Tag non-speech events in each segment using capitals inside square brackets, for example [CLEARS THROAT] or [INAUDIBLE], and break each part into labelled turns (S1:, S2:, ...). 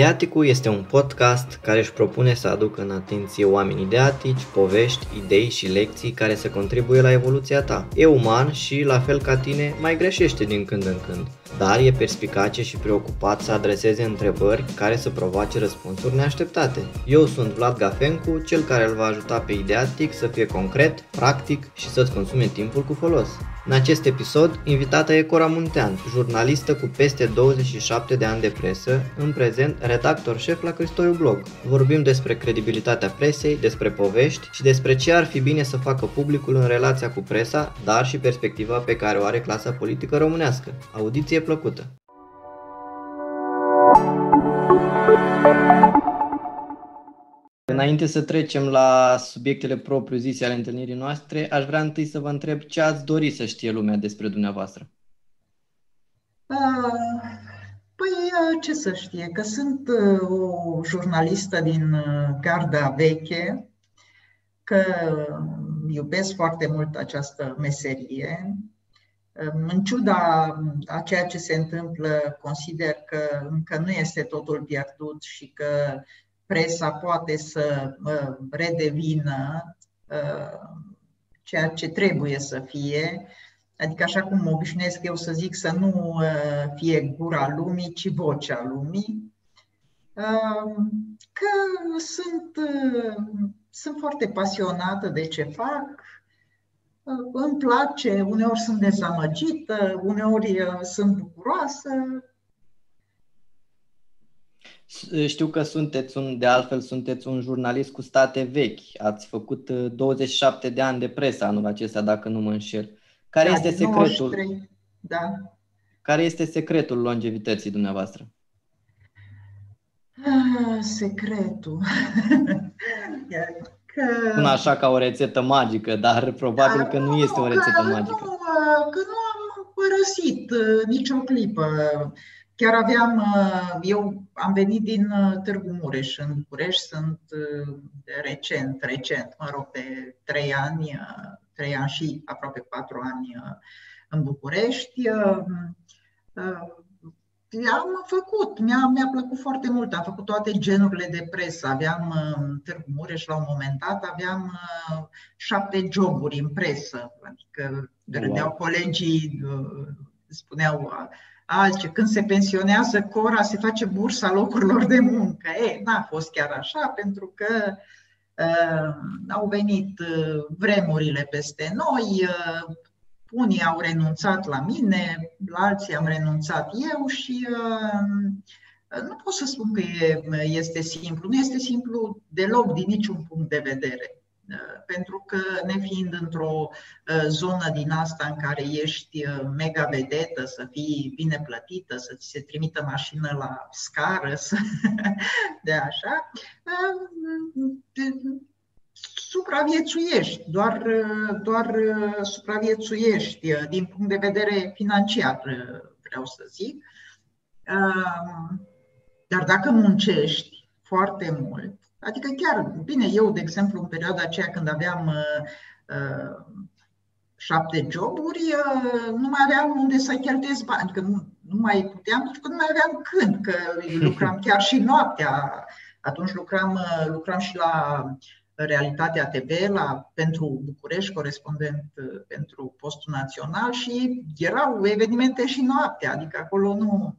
S1: Ideaticul este un podcast care își propune să aducă în atenție oameni ideatici, povești, idei și lecții care să contribuie la evoluția ta. E uman și, la fel ca tine, mai greșește din când în când, dar e perspicace și preocupat să adreseze întrebări care să provoace răspunsuri neașteptate. Eu sunt Vlad Gafencu, cel care îl va ajuta pe Ideatic să fie concret, practic și să-ți consume timpul cu folos. În acest episod, invitata e Cora Muntean, jurnalistă cu peste 27 de ani de presă, în prezent redactor șef la Cristoiu Blog. Vorbim despre credibilitatea presei, despre povești și despre ce ar fi bine să facă publicul în relația cu presa, dar și perspectiva pe care o are clasa politică românească. Audiție plăcută! Înainte să trecem la subiectele propriu-zise ale întâlnirii noastre, aș vrea întâi să vă întreb ce ați dori să știe lumea despre dumneavoastră.
S2: Ah, păi, ce să știe? Că sunt uh, o jurnalistă din uh, garda veche, că iubesc foarte mult această meserie. În ciuda a ceea ce se întâmplă, consider că încă nu este totul pierdut și că presa poate să redevină ceea ce trebuie să fie, adică așa cum obișnuiesc eu să zic, să nu fie gura lumii, ci vocea lumii, că sunt, sunt foarte pasionată de ce fac, îmi place, uneori sunt dezamăgită, uneori sunt bucuroasă,
S1: știu că sunteți un, de altfel sunteți un jurnalist cu state vechi. Ați făcut 27 uh, de ani de presă anul acesta, dacă nu mă înșel. Care da, este secretul? 93.
S2: Da.
S1: Care este secretul longevității dumneavoastră?
S2: Ah, secretul. [LAUGHS]
S1: că... Spun așa ca o rețetă magică, dar probabil că nu este o rețetă magică. Nu,
S2: că nu am părăsit uh, nicio clipă Chiar aveam, uh, eu am venit din uh, Târgu Mureș în București, sunt uh, recent, recent, mă rog, de trei ani, trei ani și aproape patru ani în București. Am făcut, mi-a, mi-a plăcut foarte mult, am făcut toate genurile de presă. Aveam în Târgu Mureș, la un moment dat, aveam șapte joburi în presă. Adică râdeau wow. colegii, spuneau, alții. Când se pensionează Cora, se face bursa locurilor de muncă. E, n-a fost chiar așa, pentru că uh, au venit uh, vremurile peste noi, uh, unii au renunțat la mine, la alții am renunțat eu și uh, nu pot să spun că e, este simplu. Nu este simplu deloc din niciun punct de vedere. Uh, pentru că ne fiind într-o uh, zonă din asta în care ești uh, mega vedetă, să fii bine plătită, să ți se trimită mașină la scară, să... [LAUGHS] de așa, supraviețuiești, doar, doar supraviețuiești din punct de vedere financiar, vreau să zic. Dar dacă muncești foarte mult, Adică chiar, bine, eu, de exemplu, în perioada aceea când aveam uh, uh, șapte joburi, uh, nu mai aveam unde să cheltuiesc bani, adică nu, nu mai puteam, pentru că nu mai aveam când, că [LAUGHS] lucram chiar și noaptea. Atunci lucram, uh, lucram și la Realitatea TV la, pentru București, corespondent uh, pentru postul național și erau evenimente și noaptea, adică acolo nu...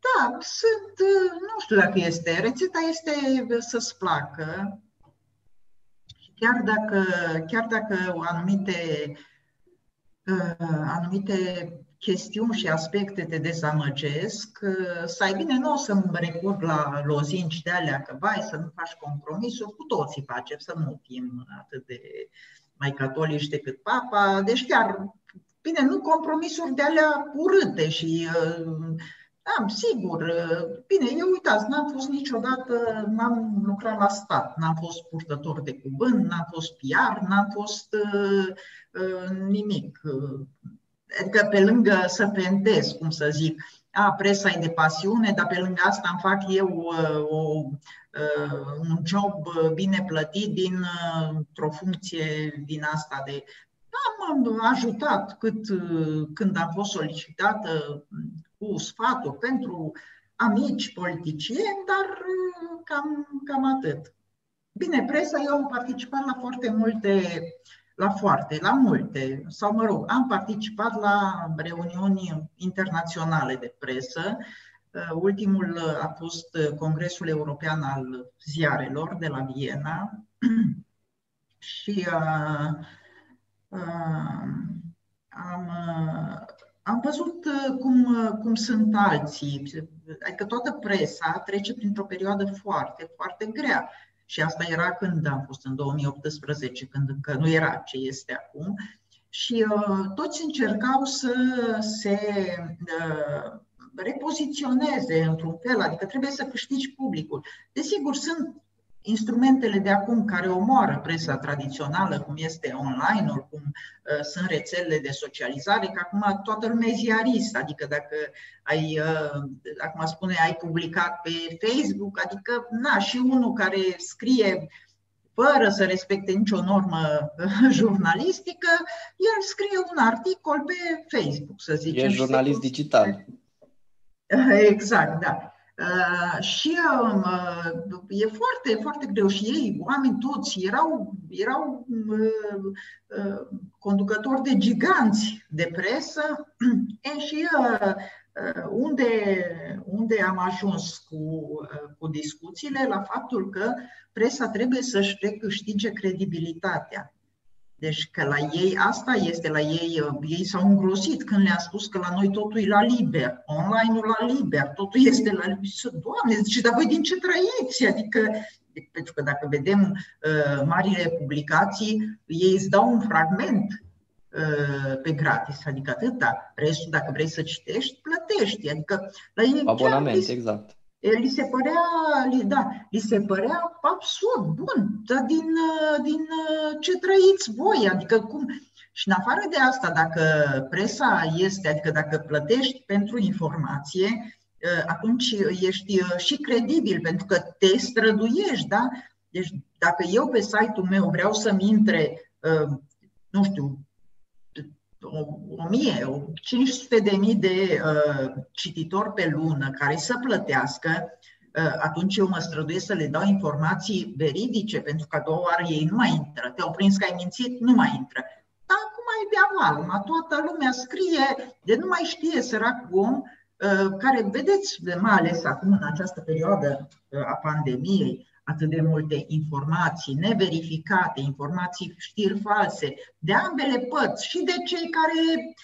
S2: Da, sunt, nu știu dacă este, rețeta este să-ți placă, chiar dacă, chiar dacă anumite, anumite chestiuni și aspecte te dezamăgesc, să ai bine, nu o să recurg la lozinci de alea, că vai, să nu faci compromisuri, cu toții facem, să nu fim atât de mai catolici decât papa, deci chiar, bine, nu compromisuri de alea urâte și uh, am, sigur. Bine, eu uitați, n-am fost niciodată, n-am lucrat la stat, n-am fost purtător de cuvânt, n-am fost PR, n-am fost uh, uh, nimic. Adică pe lângă să pentez, cum să zic, a, presa e de pasiune, dar pe lângă asta îmi fac eu uh, o, uh, un job bine plătit din, uh, într-o funcție din asta de am ajutat cât, când am fost solicitată cu sfaturi pentru amici politicieni, dar cam, cam atât. Bine, presa, eu am participat la foarte multe, la foarte, la multe, sau mă rog, am participat la reuniuni internaționale de presă. Ultimul a fost Congresul European al Ziarelor de la Viena [CLEARS THROAT] și uh, uh, am, uh, am văzut cum, cum sunt alții. Adică toată presa trece printr-o perioadă foarte, foarte grea. Și asta era când am fost în 2018, când încă nu era ce este acum. Și uh, toți încercau să se uh, repoziționeze într-un fel, adică trebuie să câștigi publicul. Desigur, sunt instrumentele de acum care omoară presa tradițională, cum este online-ul, cum uh, sunt rețelele de socializare, că acum toată lumea e ziarist, adică dacă ai, uh, acum spune, ai publicat pe Facebook, adică, na, și unul care scrie fără să respecte nicio normă uh, [LAUGHS] jurnalistică, el scrie un articol pe Facebook, să zicem.
S1: E jurnalist digital. [LAUGHS]
S2: Exact, da. Uh, și uh, e foarte, foarte greu și ei, oameni toți, erau, erau uh, uh, conducători de giganți de presă [CLEARS THROAT] e, și uh, unde, unde am ajuns cu, cu discuțiile la faptul că presa trebuie să-și recâștige credibilitatea. Deci că la ei, asta este la ei, uh, ei s-au îngrozit când le-am spus că la noi totul e la liber, online-ul la liber, totul este la liber. Doamne, zice, dar voi din ce trăiți? Adică, pentru că dacă vedem uh, marile publicații, ei îți dau un fragment uh, pe gratis, adică atâta. Restul, dacă vrei să citești, plătești. Adică
S1: la ei Abonament, exact
S2: li se părea, da, li se părea absurd, bun, dar din, din ce trăiți voi, adică cum... Și în afară de asta, dacă presa este, adică dacă plătești pentru informație, atunci ești și credibil, pentru că te străduiești, da? Deci dacă eu pe site-ul meu vreau să-mi intre, nu știu, o mie, o 500 de mii de uh, cititori pe lună care să plătească, uh, atunci eu mă străduiesc să le dau informații veridice, pentru că a doua oară ei nu mai intră. Te-au prins că ai mințit, nu mai intră. Dar acum e de aval, toată lumea scrie, de nu mai știe săracul om, uh, care, vedeți, mai ales acum în această perioadă uh, a pandemiei, atât de multe informații neverificate, informații știri false, de ambele părți și de cei care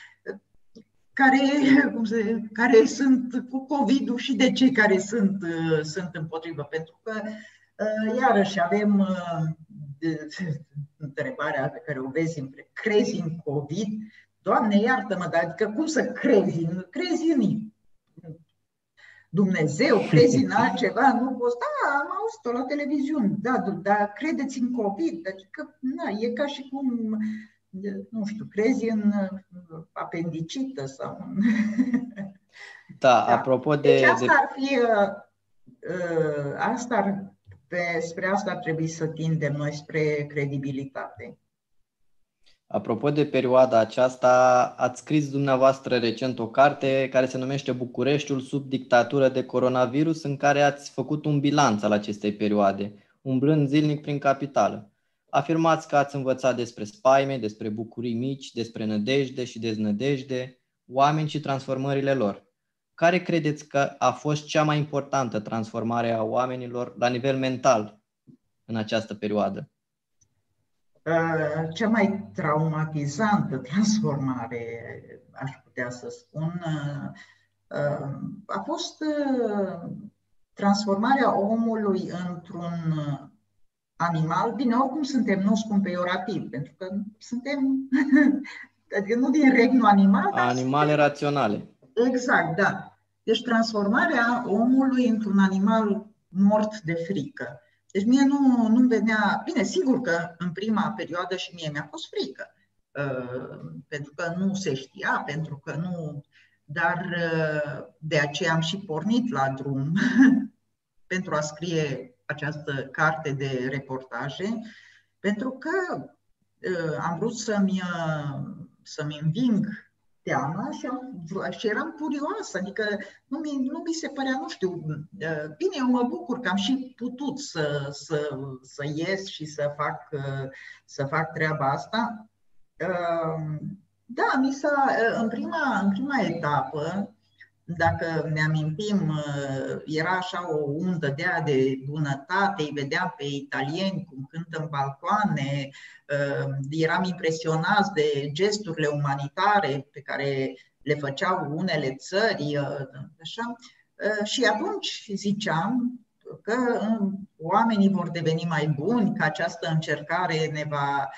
S2: care, cum se, care sunt cu COVID-ul și de cei care sunt, sunt împotrivă. Pentru că, iarăși, avem întrebarea pe care o vezi în crezi în COVID? Doamne, iartă-mă, dar adică cum să crezi? Crezi în Dumnezeu, crezi în altceva, nu poți, da, am auzit-o la televiziune, da, dar credeți în COVID, adică, na, e ca și cum, nu știu, crezi în apendicită sau în... [LAUGHS]
S1: Da, da. apropo de...
S2: Deci asta ar fi, uh, uh, asta ar, pe, spre asta ar trebui să tindem noi spre credibilitate.
S1: Apropo de perioada aceasta, ați scris dumneavoastră recent o carte care se numește Bucureștiul sub dictatură de coronavirus, în care ați făcut un bilanț al acestei perioade, umblând zilnic prin capitală. Afirmați că ați învățat despre spaime, despre bucurii mici, despre nădejde și deznădejde, oameni și transformările lor. Care credeți că a fost cea mai importantă transformare a oamenilor la nivel mental în această perioadă?
S2: Uh, cea mai traumatizantă transformare, aș putea să spun, uh, uh, a fost transformarea omului într-un animal. Bine, oricum suntem, nu spun peiorativ, pentru că suntem, [LAUGHS] adică nu din regnul animal,
S1: dar Animale suntem... raționale.
S2: Exact, da. Deci transformarea omului într-un animal mort de frică. Deci mie nu, nu venea, bine, sigur că în prima perioadă și mie mi-a fost frică, uh, pentru că nu se știa, pentru că nu, dar uh, de aceea am și pornit la drum [LAUGHS] pentru a scrie această carte de reportaje, pentru că uh, am vrut să-mi, să-mi înving teama și, am, și eram curioasă, adică nu mi, nu mi se părea, nu știu, uh, bine, eu mă bucur că am și putut să, să, să ies și să fac, uh, să fac treaba asta. Uh, da, mi s-a, în prima, în prima etapă, dacă ne amintim, uh, era așa o undă de aia de bunătate, îi vedeam pe italieni cum cântă în balcoane, uh, eram impresionați de gesturile umanitare pe care le făceau unele țări, uh, așa. Și atunci ziceam că oamenii vor deveni mai buni, că această încercare ne va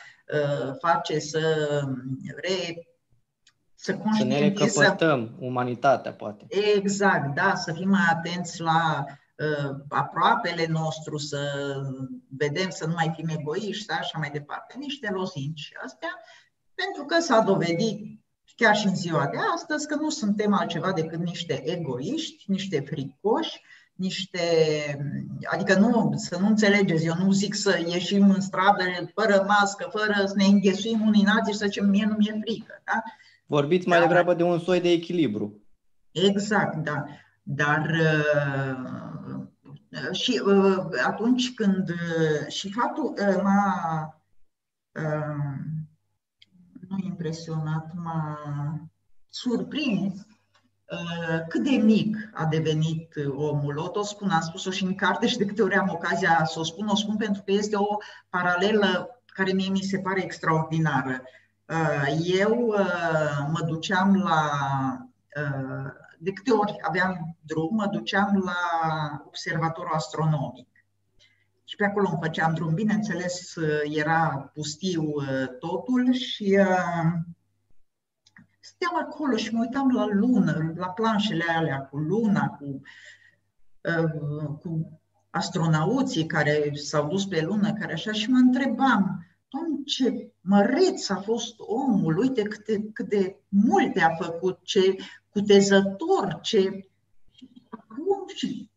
S2: face să re
S1: să, să ne recăpătăm umanitatea, poate.
S2: Exact, da, să fim mai atenți la uh, aproapele nostru, să vedem să nu mai fim egoiști, da, așa mai departe. Niște lozinci astea, pentru că s-a dovedit chiar și în ziua de astăzi că nu suntem altceva decât niște egoiști, niște fricoși, niște, adică nu, să nu înțelegeți, eu nu zic să ieșim în stradă fără mască, fără să ne înghesuim unii în alții și să zicem mie nu mi-e frică. Da?
S1: Vorbiți mai da. degrabă de un soi de echilibru.
S2: Exact, da. Dar uh, și uh, atunci când uh, și faptul m-a nu impresionat, m-a surprins cât de mic a devenit omul. O tot spun, am spus-o și în carte și de câte ori am ocazia să o spun, o spun pentru că este o paralelă care mie mi se pare extraordinară. Uh, eu uh, mă duceam la, uh, de câte ori aveam drum, mă duceam la observatorul astronomic. Și pe acolo îmi făceam drum. Bineînțeles, era pustiu totul și stăteam acolo și mă uitam la lună, la planșele alea cu luna, cu, cu astronauții care s-au dus pe lună, care așa, și mă întrebam, Doamne, ce măreț a fost omul, uite cât de, cât de multe a făcut, ce cutezător, ce... Acum și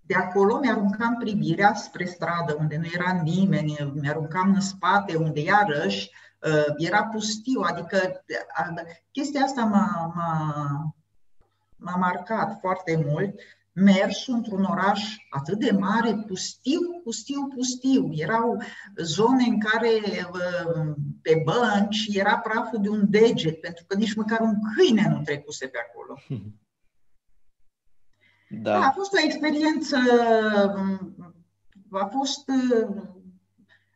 S2: de acolo mi-aruncam privirea spre stradă, unde nu era nimeni, mi-aruncam în spate, unde iarăși uh, era pustiu, adică chestia asta m-a, m-a, m-a marcat foarte mult mers într-un oraș atât de mare, pustiu, pustiu, pustiu. Erau zone în care pe bănci era praful de un deget, pentru că nici măcar un câine nu trecuse pe acolo. Da. [LAUGHS] da a fost o experiență, a fost,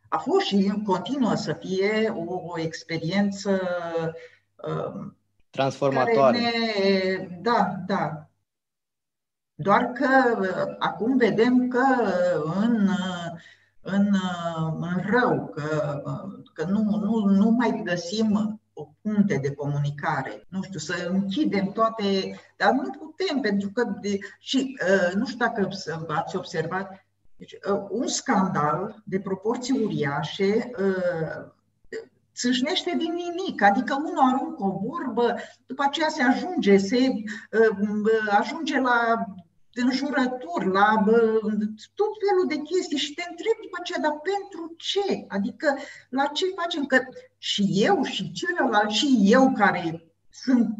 S2: a fost și continuă să fie o, o experiență
S1: transformatoare.
S2: Ne, da, da, doar că uh, acum vedem că uh, în, uh, în, în rău, că, că nu, nu, nu mai găsim o punte de comunicare. Nu știu, să închidem toate, dar nu putem, pentru că, de, și nu știu dacă ați observat, deci, un scandal de proporții uriașe țâșnește din nimic, adică unul aruncă o vorbă, după aceea se ajunge, se ajunge la înjurături, la tot felul de chestii și te întrebi după aceea, dar pentru ce? Adică la ce facem? Că și eu și celălalt, și eu care sunt,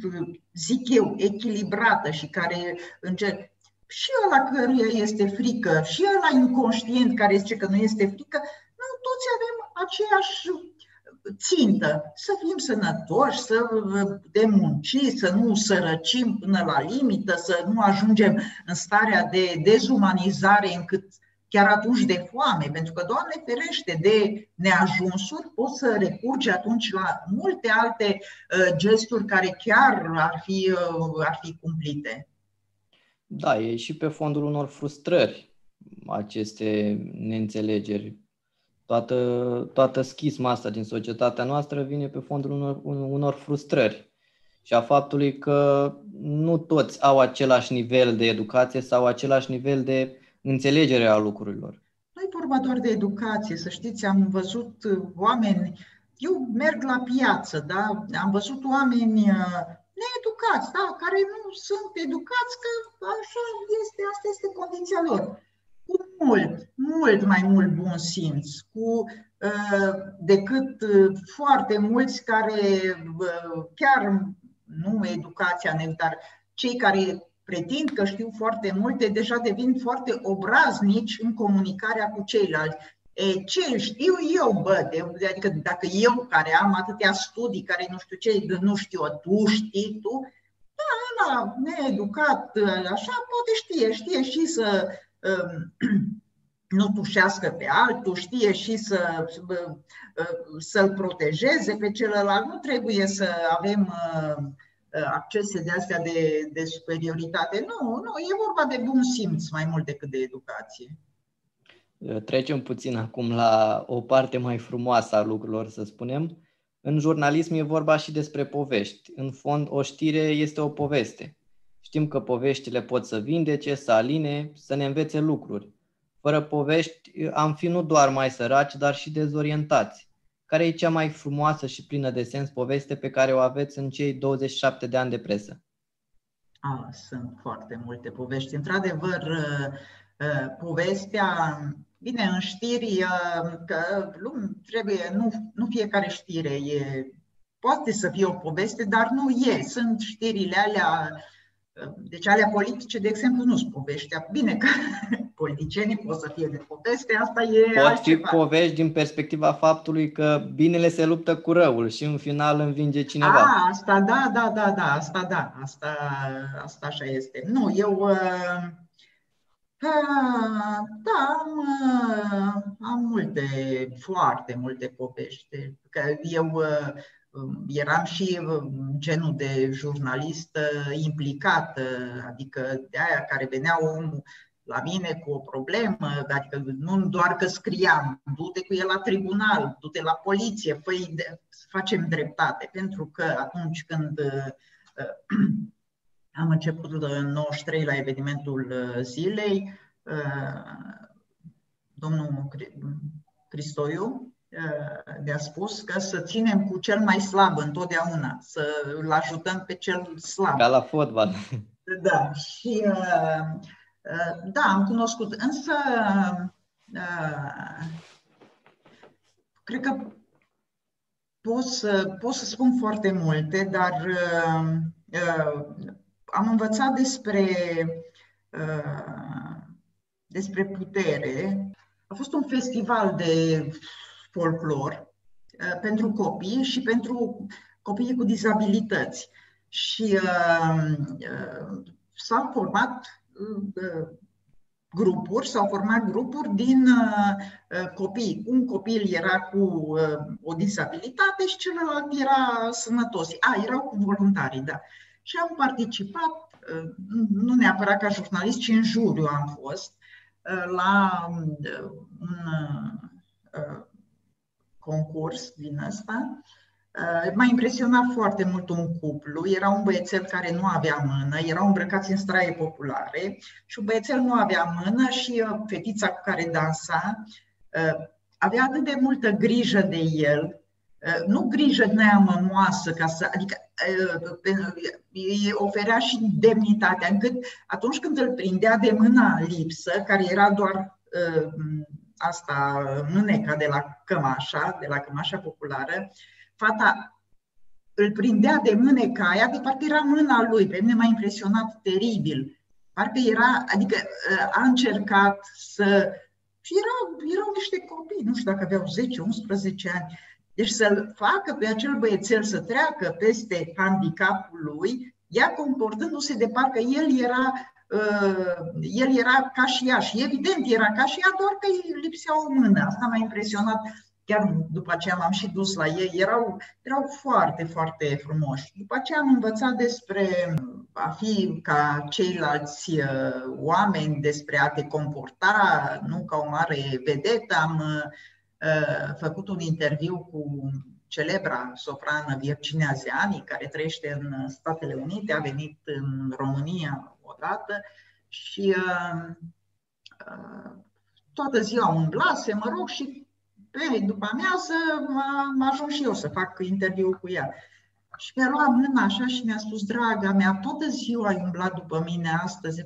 S2: zic eu, echilibrată și care încerc, și ăla căruia este frică, și ăla inconștient care zice că nu este frică, nu, toți avem aceeași țintă, să fim sănătoși, să putem munci, să nu sărăcim până la limită, să nu ajungem în starea de dezumanizare încât chiar atunci de foame, pentru că, Doamne ferește, de neajunsuri poți să recurgi atunci la multe alte uh, gesturi care chiar ar fi, uh, ar fi cumplite.
S1: Da, e și pe fondul unor frustrări aceste neînțelegeri Toată, toată schisma asta din societatea noastră vine pe fondul unor, unor frustrări și a faptului că nu toți au același nivel de educație sau același nivel de înțelegere a lucrurilor.
S2: Nu e vorba doar de educație, să știți, am văzut oameni, eu merg la piață, da? am văzut oameni uh, needucați, da? care nu sunt educați, că așa este, asta este condiția lor cu mult, mult mai mult bun simț, cu uh, decât uh, foarte mulți care uh, chiar nu educația, dar cei care pretind că știu foarte multe, deja devin foarte obraznici în comunicarea cu ceilalți. E, ce știu eu, bă, de, adică dacă eu care am atâtea studii, care nu știu ce, nu știu, tu știi tu, da, da, needucat, așa, poate știe, știe și să um, [CLEARS THROAT] nu tușească pe altul, știe și să, să-l protejeze pe celălalt. Nu trebuie să avem uh, accese de astea de, de superioritate. Nu, nu, e vorba de bun simț mai mult decât de educație.
S1: Trecem puțin acum la o parte mai frumoasă a lucrurilor, să spunem. În jurnalism e vorba și despre povești. În fond, o știre este o poveste. Știm că poveștile pot să vindece, să aline, să ne învețe lucruri. Fără povești am fi nu doar mai săraci, dar și dezorientați. Care e cea mai frumoasă și plină de sens poveste pe care o aveți în cei 27 de ani de presă?
S2: Ah, sunt foarte multe povești. Într-adevăr, uh, uh, povestea, bine, în știri, uh, că trebuie, nu, nu fiecare știre e, poate să fie o poveste, dar nu e. Sunt știrile alea deci alea politice, de exemplu, nu sunt poveștea. Bine că [LAUGHS] politicienii pot să fie de poveste, asta e
S1: Pot altceva. fi povești din perspectiva faptului că binele se luptă cu răul și în final învinge cineva.
S2: A, asta da, da, da, da, asta da, asta, asta așa este. Nu, eu uh, uh, da, am, uh, am multe, foarte multe povești. Că eu uh, Um, eram și um, genul de jurnalist implicat, adică de aia care venea omul la mine cu o problemă, adică nu doar că scriam, du-te cu el la tribunal, du-te la poliție, făi de, facem dreptate, pentru că atunci când uh, [CLEARS THROAT] am început în 93 la evenimentul uh, zilei, uh, domnul Cristoiu de a spus că să ținem cu cel mai slab întotdeauna, să îl ajutăm pe cel slab.
S1: Ca la fotbal.
S2: Da, și uh, uh, da, am cunoscut, însă uh, cred că pot să, pot să spun foarte multe, dar am învățat despre, despre putere. A fost un festival de folclor uh, pentru copii și pentru copiii cu dizabilități. Și uh, uh, s-au format uh, grupuri, s-au format grupuri din uh, uh, copii. Un copil era cu uh, o dizabilitate și celălalt era sănătos. A, erau cu voluntarii, da. Și am participat, uh, nu neapărat ca jurnalist, ci în juriu am fost, uh, la uh, un uh, concurs din ăsta. Uh, m-a impresionat foarte mult un cuplu. Era un băiețel care nu avea mână, erau îmbrăcați în straie populare și un băiețel nu avea mână și uh, fetița cu care dansa uh, avea atât de multă grijă de el, nu grijă neamămoasă, ca să, adică îi oferea și demnitatea, încât atunci când îl prindea de mâna lipsă, care era doar asta, mâneca de la cămașa, de la cămașa populară, fata îl prindea de mâneca aia, de parcă era mâna lui. Pe mine m-a impresionat teribil. Parcă era, adică ă, a încercat să... Și erau, erau niște copii, nu știu dacă aveau 10-11 ani. Deci să-l facă pe acel băiețel să treacă peste handicapul lui, ea comportându-se de parcă el era Uh, el era ca și ea și evident era ca și ea, doar că îi lipsea o mână. Asta m-a impresionat. Chiar după aceea m-am și dus la ei. Erau, erau foarte, foarte frumoși. După aceea am învățat despre a fi ca ceilalți uh, oameni, despre a te comporta, nu ca o mare vedetă. Am uh, făcut un interviu cu celebra soprană Virginia Zeani, care trăiește în Statele Unite, a venit în România odată și uh, uh, toată ziua umblase, mă rog, și pe după amiază am ajuns și eu să fac interviu cu ea. Și mi-a luat mâna așa și mi-a spus, draga mea, toată ziua ai umblat după mine astăzi.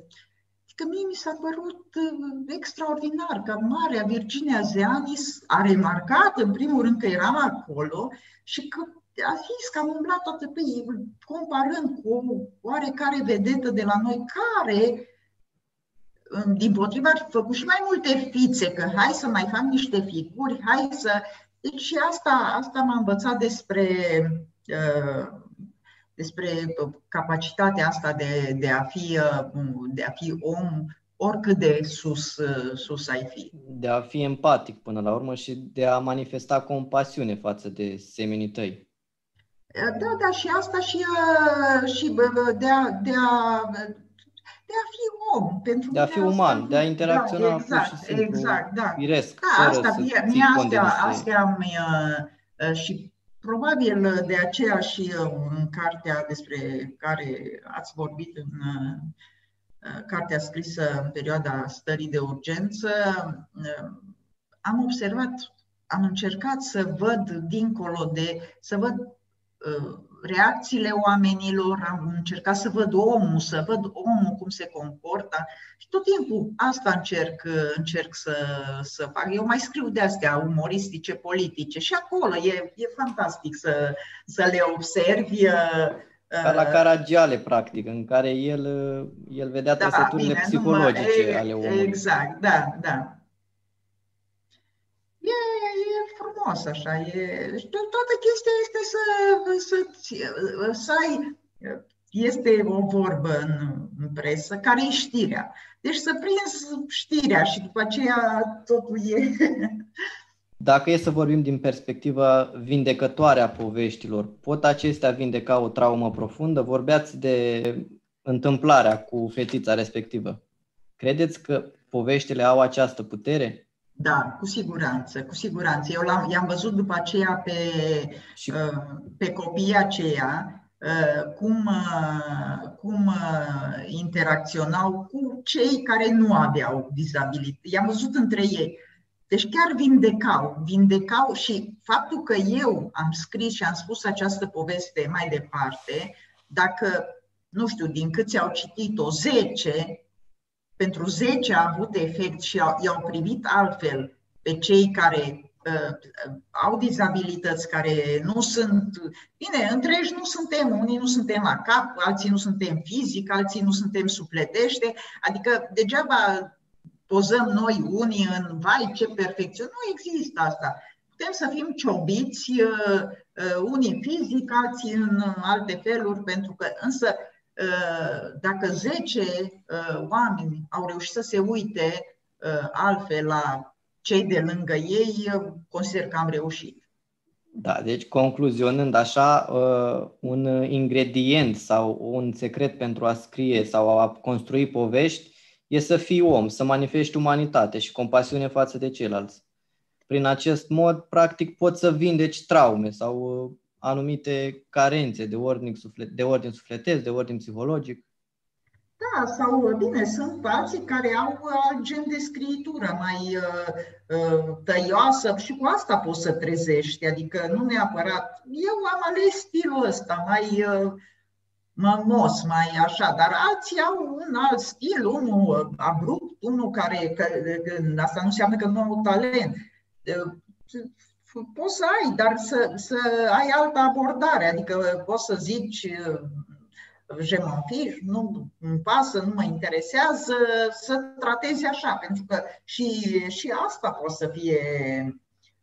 S2: Că mie mi s-a părut uh, extraordinar că Marea Virginia Zeanis a remarcat în primul rând că eram acolo și că zis că am umblat toată pe ei, comparând cu oarecare vedetă de la noi, care, din potriva, ar fi făcut și mai multe fițe, că hai să mai fac niște figuri, hai să... Deci și asta, asta m-a învățat despre, uh, despre capacitatea asta de, de, a fi, uh, de a fi om oricât de sus, uh, sus ai fi.
S1: De a fi empatic până la urmă și de a manifesta compasiune față de semenii tăi.
S2: Da, da, și asta și, uh, și de, a, de, a, de a fi om.
S1: Pentru de a fi uman, asta, de a interacționa da, exact, pur și simplu
S2: exact, da.
S1: firesc,
S2: da, asta, mie, mie astea, astea mi, uh, și probabil de aceea și în cartea despre care ați vorbit în cartea scrisă în perioada stării de urgență, am observat, am încercat să văd dincolo de, să văd uh, reacțiile oamenilor, am încercat să văd omul, să văd omul cum se comportă și tot timpul asta încerc, încerc să, să fac. Eu mai scriu de astea umoristice, politice și acolo e, e fantastic să, să le observi uh,
S1: ca la Caragiale, practic, în care el, el vedea da, trăsăturile bine, psihologice
S2: mă,
S1: ale omului.
S2: Exact, da, da. E, e frumos așa. E, toată chestia este să, să, să ai este o vorbă în, în presă care e știrea. Deci să prinzi știrea și după aceea totul e
S1: Dacă e să vorbim din perspectiva vindecătoare a poveștilor, pot acestea vindeca o traumă profundă? Vorbeați de întâmplarea cu fetița respectivă. Credeți că poveștile au această putere?
S2: Da, cu siguranță, cu siguranță. Eu l-am, i-am văzut după aceea pe, și... Uh, pe copiii aceia uh, cum, uh, cum interacționau cu cei care nu aveau dizabilități. I-am văzut între ei. Deci chiar vindecau, vindecau și faptul că eu am scris și am spus această poveste mai departe, dacă, nu știu, din câți au citit-o, 10, pentru 10 a avut efect și au, i-au privit altfel pe cei care uh, au dizabilități, care nu sunt. Bine, întregi nu suntem, unii nu suntem la cap, alții nu suntem fizic, alții nu suntem supletește, adică degeaba pozăm noi unii în vai, ce perfecțiune. Nu există asta. Putem să fim ciobiți, uh, uh, unii fizic, alții în alte feluri, pentru că însă uh, dacă 10 oameni au reușit să se uite altfel la cei de lângă ei, consider că am reușit.
S1: Da, deci concluzionând așa, un ingredient sau un secret pentru a scrie sau a construi povești e să fii om, să manifesti umanitate și compasiune față de ceilalți. Prin acest mod, practic, poți să vindeci traume sau uh, anumite carențe de ordin, suflet, de ordin sufletesc, de ordin psihologic.
S2: Da, sau uh, bine, sunt alții care au uh, alt gen de scritură mai uh, tăioasă și cu asta poți să trezești, adică nu neapărat. Eu am ales stilul ăsta mai uh, mămos, mai așa, dar alții au un alt stil, unul abrupt, unul care, că, asta nu înseamnă că nu au talent. Poți să ai, dar să, să ai altă abordare, adică poți să zici je m'en nu îmi pasă, nu mă interesează, să tratezi așa, pentru că și, și asta poate să fie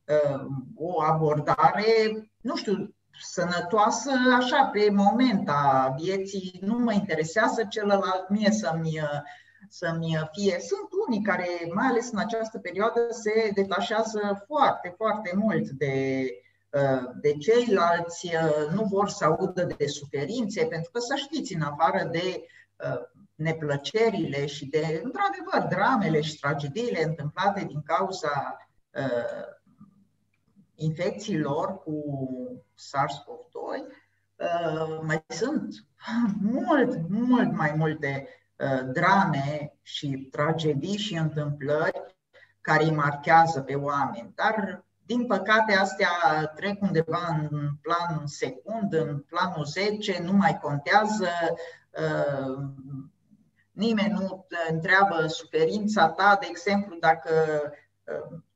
S2: uh, o abordare, nu știu, sănătoasă așa pe moment a vieții, nu mă interesează celălalt, mie să-mi, să-mi fie. Sunt unii care, mai ales în această perioadă, se detașează foarte, foarte mult de, de ceilalți, nu vor să audă de suferințe, pentru că să știți, în afară de neplăcerile și de, într-adevăr, dramele și tragediile întâmplate din cauza infecțiilor cu SARS-CoV-2, uh, mai sunt mult, mult mai multe uh, drame și tragedii și întâmplări care îi marchează pe oameni. Dar, din păcate, astea trec undeva în plan secund, în planul 10, nu mai contează. Uh, nimeni nu întreabă suferința ta, de exemplu, dacă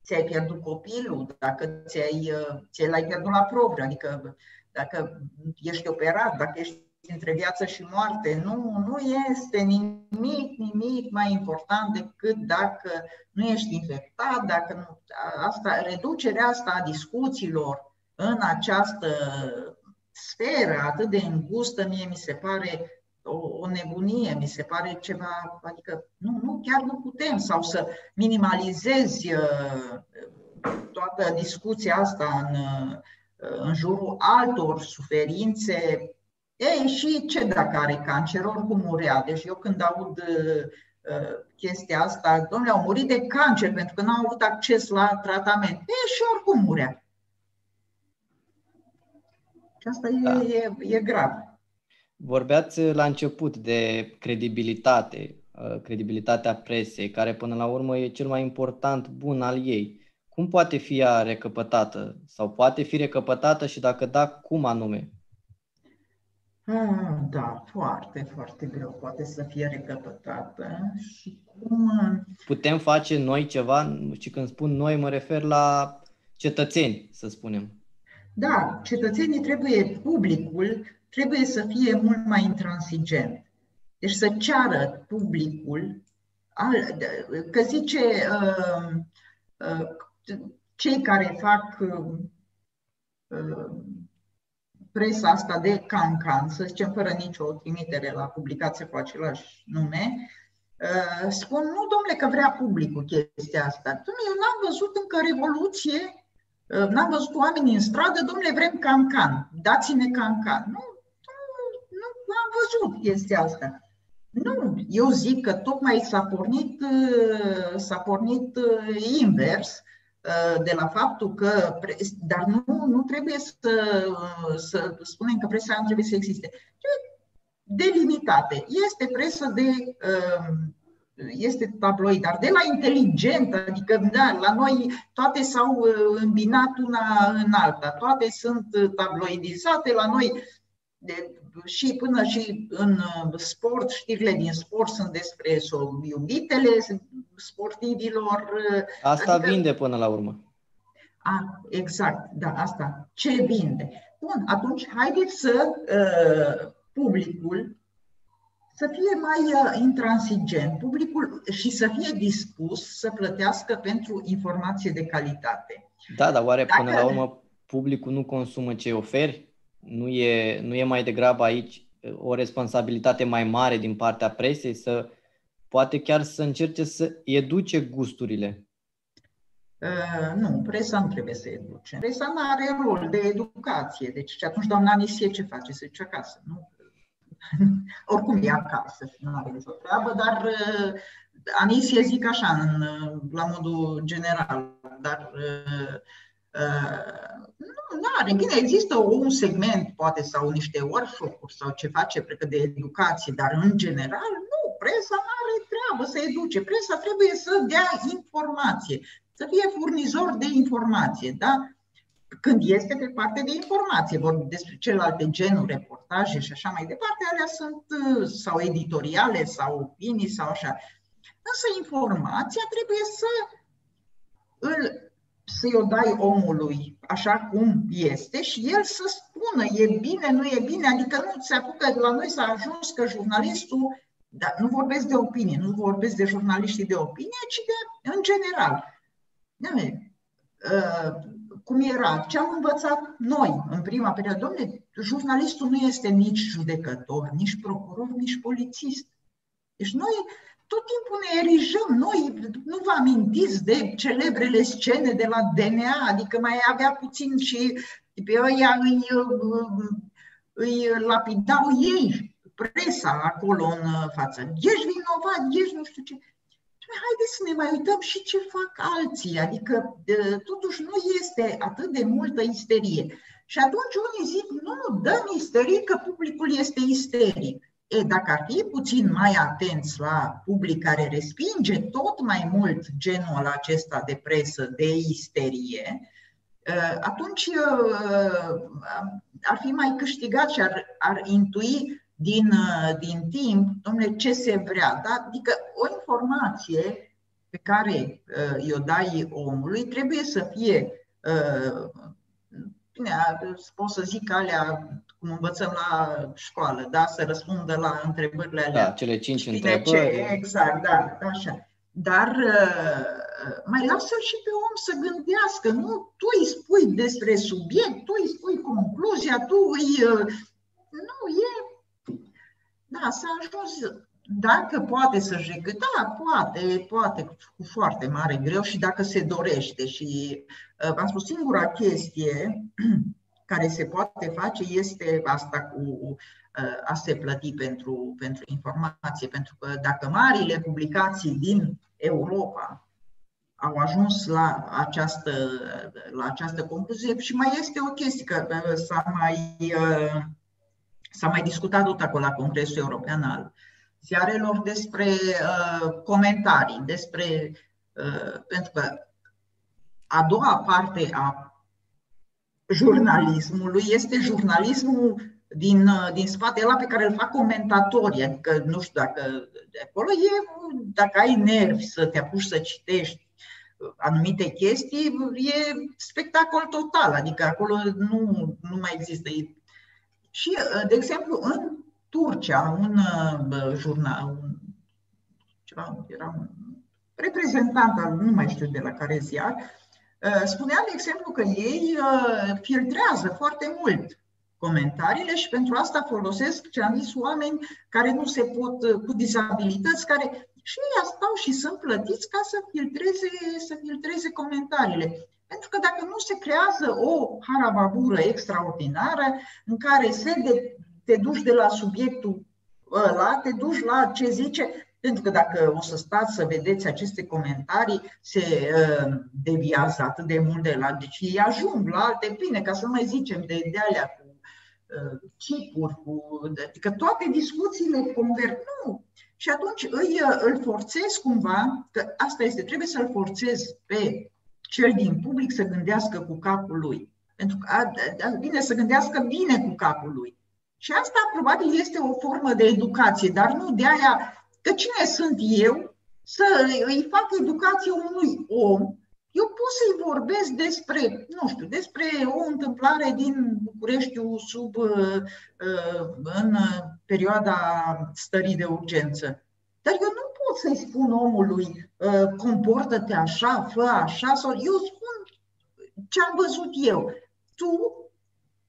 S2: ți-ai pierdut copilul, dacă ți-ai, ți l-ai pierdut la propriu, adică dacă ești operat, dacă ești între viață și moarte. Nu, nu este nimic, nimic mai important decât dacă nu ești infectat, dacă nu, asta, reducerea asta a discuțiilor în această sferă atât de îngustă, mie mi se pare o, o nebunie, mi se pare ceva, adică nu, nu, chiar nu putem, sau să minimalizezi uh, toată discuția asta în, uh, în jurul altor suferințe. Ei, și ce dacă are cancer, oricum murea. Deci eu când aud uh, chestia asta, domnule, au murit de cancer pentru că n-au avut acces la tratament. E, și oricum murea. Și asta da. e, e, e grav.
S1: Vorbeați la început de credibilitate, uh, credibilitatea presei, care până la urmă e cel mai important bun al ei. Cum poate fi ea recăpătată? Sau poate fi recăpătată și dacă da, cum anume?
S2: Ah, da, foarte, foarte greu poate să fie recăpătată și cum...
S1: Putem face noi ceva și când spun noi mă refer la cetățeni, să spunem.
S2: Da, cetățenii trebuie, publicul trebuie să fie mult mai intransigent. Deci să ceară publicul, că zice uh, uh, cei care fac uh, presa asta de cancan, să zicem fără nicio trimitere la publicație cu același nume, spun, nu domnule că vrea publicul chestia asta. Domnule, eu n-am văzut încă revoluție Ă, n-am văzut oameni în stradă, domnule, vrem cancan, dați-ne cancan. Nu, nu, nu am văzut chestia asta. Nu, eu zic că tocmai s-a pornit, ă, s-a pornit ă, invers de la faptul că, dar nu, nu trebuie să, să spunem că presa nu trebuie să existe. Delimitate. Este presă de este tabloid, dar de la inteligent, adică da, la noi toate s-au uh, îmbinat una în alta, toate sunt uh, tabloidizate, la noi de, și până și în uh, sport, știrile din sport sunt despre iubitele sportivilor.
S1: Asta adică, vinde până la urmă.
S2: A, exact, da, asta. Ce vinde? Bun, atunci haideți să uh, publicul să fie mai uh, intransigent publicul și să fie dispus să plătească pentru informație de calitate.
S1: Da, dar oare Dacă... până la urmă publicul nu consumă ce oferi? Nu e, nu e mai degrabă aici uh, o responsabilitate mai mare din partea presei să poate chiar să încerce să educe gusturile?
S2: Uh, nu, presa nu trebuie să educe. Presa nu are rol de educație. Deci atunci doamna Anisie ce face? Se duce acasă. Nu? [LAUGHS] Oricum e acasă și nu are nicio treabă, dar uh, Anisie zic așa, în, la modul general, dar uh, uh, nu, nu are. Bine, există un segment, poate, sau niște workshop-uri sau ce face, cred că de educație, dar în general, nu, presa nu are treabă să educe. Presa trebuie să dea informație, să fie furnizor de informație, da? când este pe partea de informație, vorbim despre celelalte genuri, reportaje și așa mai departe, alea sunt uh, sau editoriale sau opinii sau așa. Însă informația trebuie să îl să-i o dai omului așa cum este și el să spună e bine, nu e bine, adică nu se apucă, la noi s-a ajuns că jurnalistul, dar nu vorbesc de opinie, nu vorbesc de jurnaliștii de opinie, ci de în general. Uh, cum era, ce am învățat noi în prima perioadă. Domnule, jurnalistul nu este nici judecător, nici procuror, nici polițist. Deci noi tot timpul ne erijăm. Noi, nu vă amintiți de celebrele scene de la DNA, adică mai avea puțin și pe ăia îi, îi lapidau ei, presa acolo în față. Ești vinovat, ești nu știu ce haideți să ne mai uităm și ce fac alții, adică totuși nu este atât de multă isterie. Și atunci unii zic, nu, nu, dăm isterie că publicul este isteric. E, dacă ar fi puțin mai atenți la public care respinge tot mai mult genul acesta de presă, de isterie, atunci ar fi mai câștigat și ar, ar intui din, uh, din timp, domnule, ce se vrea. Da? Adică o informație pe care uh, i-o dai omului trebuie să fie uh, bine, pot să zic alea, cum învățăm la școală, da, să răspundă la întrebările alea.
S1: Da, cele cinci Știne întrebări.
S2: Ce? Exact, da, așa. Dar uh, mai lasă-l și pe om să gândească, nu? Tu îi spui despre subiect, tu îi spui concluzia, tu îi... Uh, nu, e... Da, s-a ajuns dacă poate să joacă, da, poate, poate, cu foarte mare greu și dacă se dorește. Și uh, v-am spus, singura chestie [CLEARS THROAT] care se poate face este asta cu uh, a se plăti pentru, pentru informație. Pentru că dacă marile publicații din Europa au ajuns la această, la această concluzie și mai este o chestie că uh, s-a mai, s-a mai discutat tot acolo la Congresul European al ziarelor despre uh, comentarii, despre. Uh, pentru că a doua parte a jurnalismului este jurnalismul din, uh, din spate, ăla pe care îl fac comentatorii, adică nu știu dacă de acolo e, dacă ai nervi să te apuci să citești anumite chestii, e spectacol total, adică acolo nu, nu mai există. Și, uh, de exemplu, în Turcia, un uh, jurnal, un, ceva, era un reprezentant al, nu mai știu de la care ziar, uh, spunea, de exemplu, că ei uh, filtrează foarte mult comentariile și pentru asta folosesc, ce am zis, oameni care nu se pot, cu dizabilități, care și ei stau și sunt plătiți ca să filtreze, să filtreze comentariile. Pentru că dacă nu se creează o harababură extraordinară în care se de, te duci de la subiectul ăla, te duci la ce zice, pentru că dacă o să stați să vedeți aceste comentarii, se uh, deviază atât de mult de la... Deci ei ajung la alte bine, ca să nu mai zicem de, de alea cu uh, chipuri, cu, adică toate discuțiile converg. Nu. Și atunci îi, îl forțez cumva, că asta este, trebuie să-l forțez pe cel din public să gândească cu capul lui. Pentru că a, a, bine să gândească bine cu capul lui. Și asta probabil este o formă de educație, dar nu de aia că cine sunt eu să îi fac educație unui om. Eu pot să-i vorbesc despre, nu știu, despre o întâmplare din Bucureștiu sub, uh, uh, în perioada stării de urgență. Dar eu nu pot să-i spun omului, uh, comportă-te așa, fă așa, sau eu spun ce am văzut eu. Tu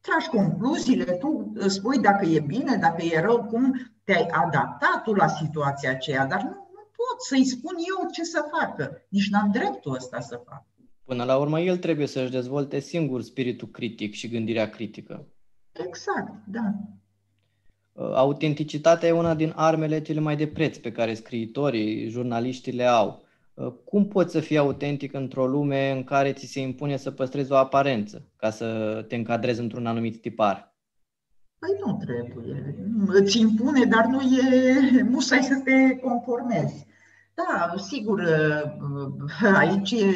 S2: tragi concluziile, tu spui dacă e bine, dacă e rău, cum te-ai adaptat tu la situația aceea, dar nu, nu pot să-i spun eu ce să facă. Nici n-am dreptul ăsta să fac.
S1: Până la urmă, el trebuie să-și dezvolte singur spiritul critic și gândirea critică.
S2: Exact, da.
S1: Autenticitatea e una din armele cele mai de preț pe care scriitorii, jurnaliștii le au. Uh, cum poți să fii autentic într-o lume în care ți se impune să păstrezi o aparență ca să te încadrezi într-un anumit tipar?
S2: Păi nu trebuie. Îți impune, dar nu e musai să te conformezi. Da, sigur, uh, aici e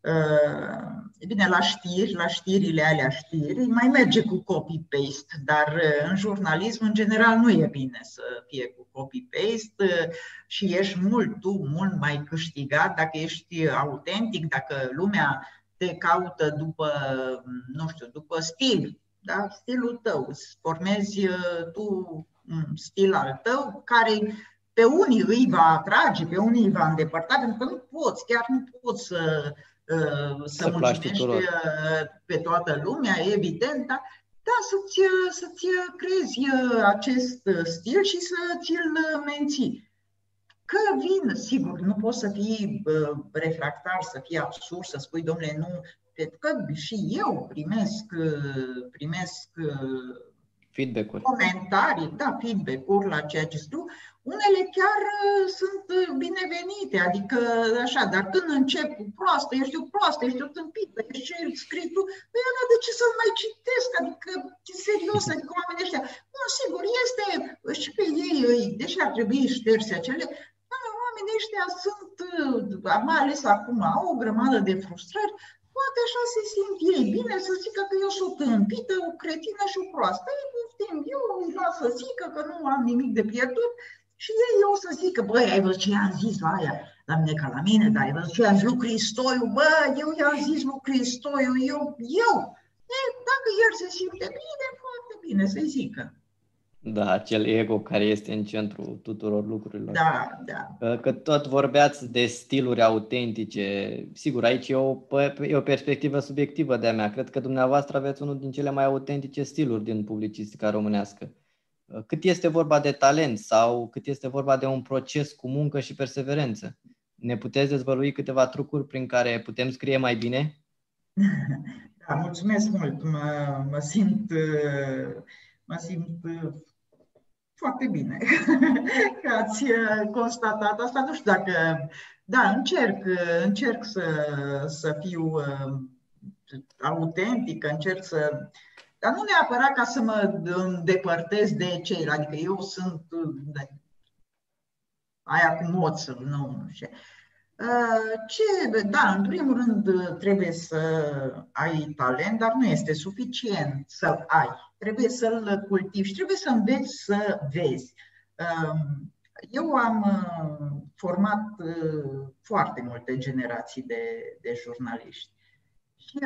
S2: uh, E bine, la știri, la știrile alea știri, mai merge cu copy-paste, dar uh, în jurnalism, în general, nu e bine să fie cu copy-paste uh, și ești mult, tu, mult mai câștigat dacă ești autentic, dacă lumea te caută după, nu știu, după stil, da? stilul tău, îți formezi uh, tu un stil al tău care pe unii îi va atrage, pe unii îi va îndepărta, pentru că nu poți, chiar nu poți să Uh, să mulțumești uh, pe toată lumea, evident, da, da să-ți, uh, să-ți creezi acest stil și să ți-l menții. Că vin, sigur, nu poți să fii refractar, să fii absurd, să spui, domnule, nu, pentru că și eu primesc, primesc
S1: feedback-uri.
S2: comentarii, da, feedback-uri la ceea ce tu. Unele chiar uh, sunt uh, binevenite, adică așa, dar când încep cu proastă, ești o proastă, ești o tâmpită, ești ce scrii tu, păi Ana, de ce să mai citesc? Adică, serios, adică oamenii ăștia, nu, sigur, este și pe ei, deși ar trebui șterse acele, da, oamenii ăștia sunt, uh, mai ales acum, au o grămadă de frustrări, poate așa se simt ei bine să zică că eu sunt o tâmpită, o cretină și o proastă. Ei, poftim, eu îi las să zică că nu am nimic de pierdut și ei o să zică, băi, ai văzut ce i-am zis la aia, la mine ca la mine, dar ai văzut ce i-am zis lui Cristoiu, bă, eu i-am zis lui Cristoiu, eu, eu, E, dacă el se simte bine, foarte bine, să-i zică.
S1: Da, acel ego care este în centrul tuturor lucrurilor.
S2: Da, da.
S1: Că tot vorbeați de stiluri autentice. Sigur, aici e o, e o perspectivă subiectivă de-a mea. Cred că dumneavoastră aveți unul din cele mai autentice stiluri din publicistica românească. Cât este vorba de talent sau cât este vorba de un proces cu muncă și perseverență? Ne puteți dezvălui câteva trucuri prin care putem scrie mai bine? [LAUGHS]
S2: Da, mulțumesc mult. Mă, mă simt, mă simt foarte bine [LAUGHS] că ați constatat asta. Nu știu dacă... Da, încerc, încerc să, să fiu autentic, încerc să dar nu neapărat ca să mă îndepărtez de ceilalți, adică eu sunt aia cu moță, nu, nu știu. Ce, da, în primul rând trebuie să ai talent, dar nu este suficient să ai. Trebuie să-l cultivi și trebuie să înveți să vezi. Eu am format foarte multe generații de, de jurnaliști și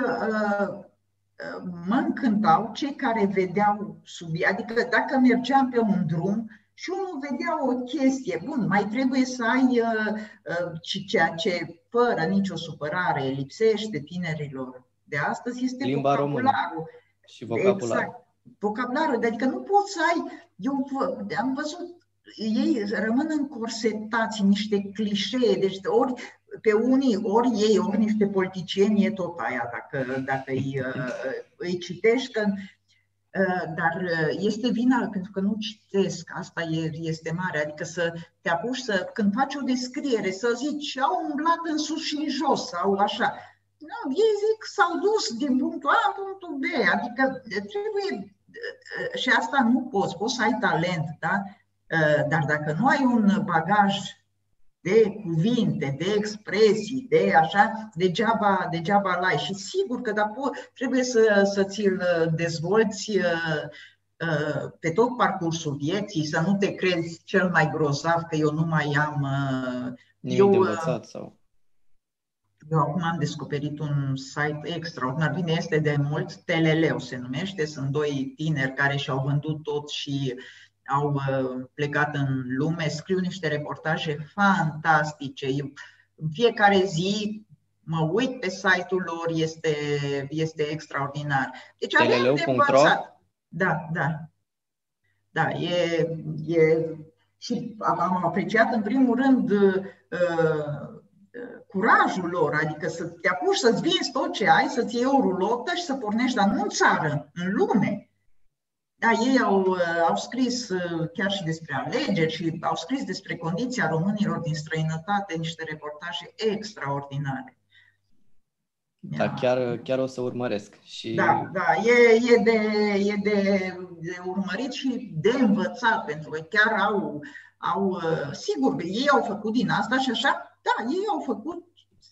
S2: mă încântau cei care vedeau subiect, adică dacă mergeam pe un drum și unul vedea o chestie, bun, mai trebuie să ai uh, uh, ceea ce fără nicio supărare lipsește tinerilor de astăzi este
S1: Limba vocabularul. Română și vocabularul. Exact.
S2: Vocabularul, adică nu poți să ai, eu am văzut ei rămân încorsetați în niște clișee, deci ori pe unii, ori ei, ori niște politicieni, e tot aia, dacă, dacă îi, uh, [LAUGHS] îi citești, că, uh, dar uh, este vina pentru că nu citesc, asta e, este mare, adică să te apuci să, când faci o descriere, să zici, au umblat în sus și în jos, sau așa. Nu, ei zic, s-au dus din punctul A în punctul B, adică trebuie, și asta nu poți, poți să ai talent, da? Dar dacă nu ai un bagaj de cuvinte, de expresii, de așa, degeaba, degeaba l-ai. Și sigur că da, trebuie să, să ți-l dezvolți uh, uh, pe tot parcursul vieții, să nu te crezi cel mai grozav că eu nu mai am...
S1: Uh, Nimic eu, de învățat sau...
S2: Eu acum am descoperit un site extraordinar, bine este de mult, Teleleu se numește, sunt doi tineri care și-au vândut tot și uh, au uh, plecat în lume, scriu niște reportaje fantastice. Eu, în fiecare zi mă uit pe site-ul lor, este, este extraordinar. Deci avem de învățat. Da, da. Da, e, e și am apreciat în primul rând uh, curajul lor, adică să te apuci să-ți vinzi tot ce ai, să-ți iei o rulotă și să pornești, dar nu în țară, în lume. Da, ei au, uh, au scris uh, chiar și despre alegeri și au scris despre condiția românilor din străinătate niște reportaje extraordinare.
S1: Da, chiar, chiar o să urmăresc. Și...
S2: Da, da, e, e, de, e de, de urmărit și de învățat, pentru că chiar au, au, uh, sigur, ei au făcut din asta și așa, da, ei au făcut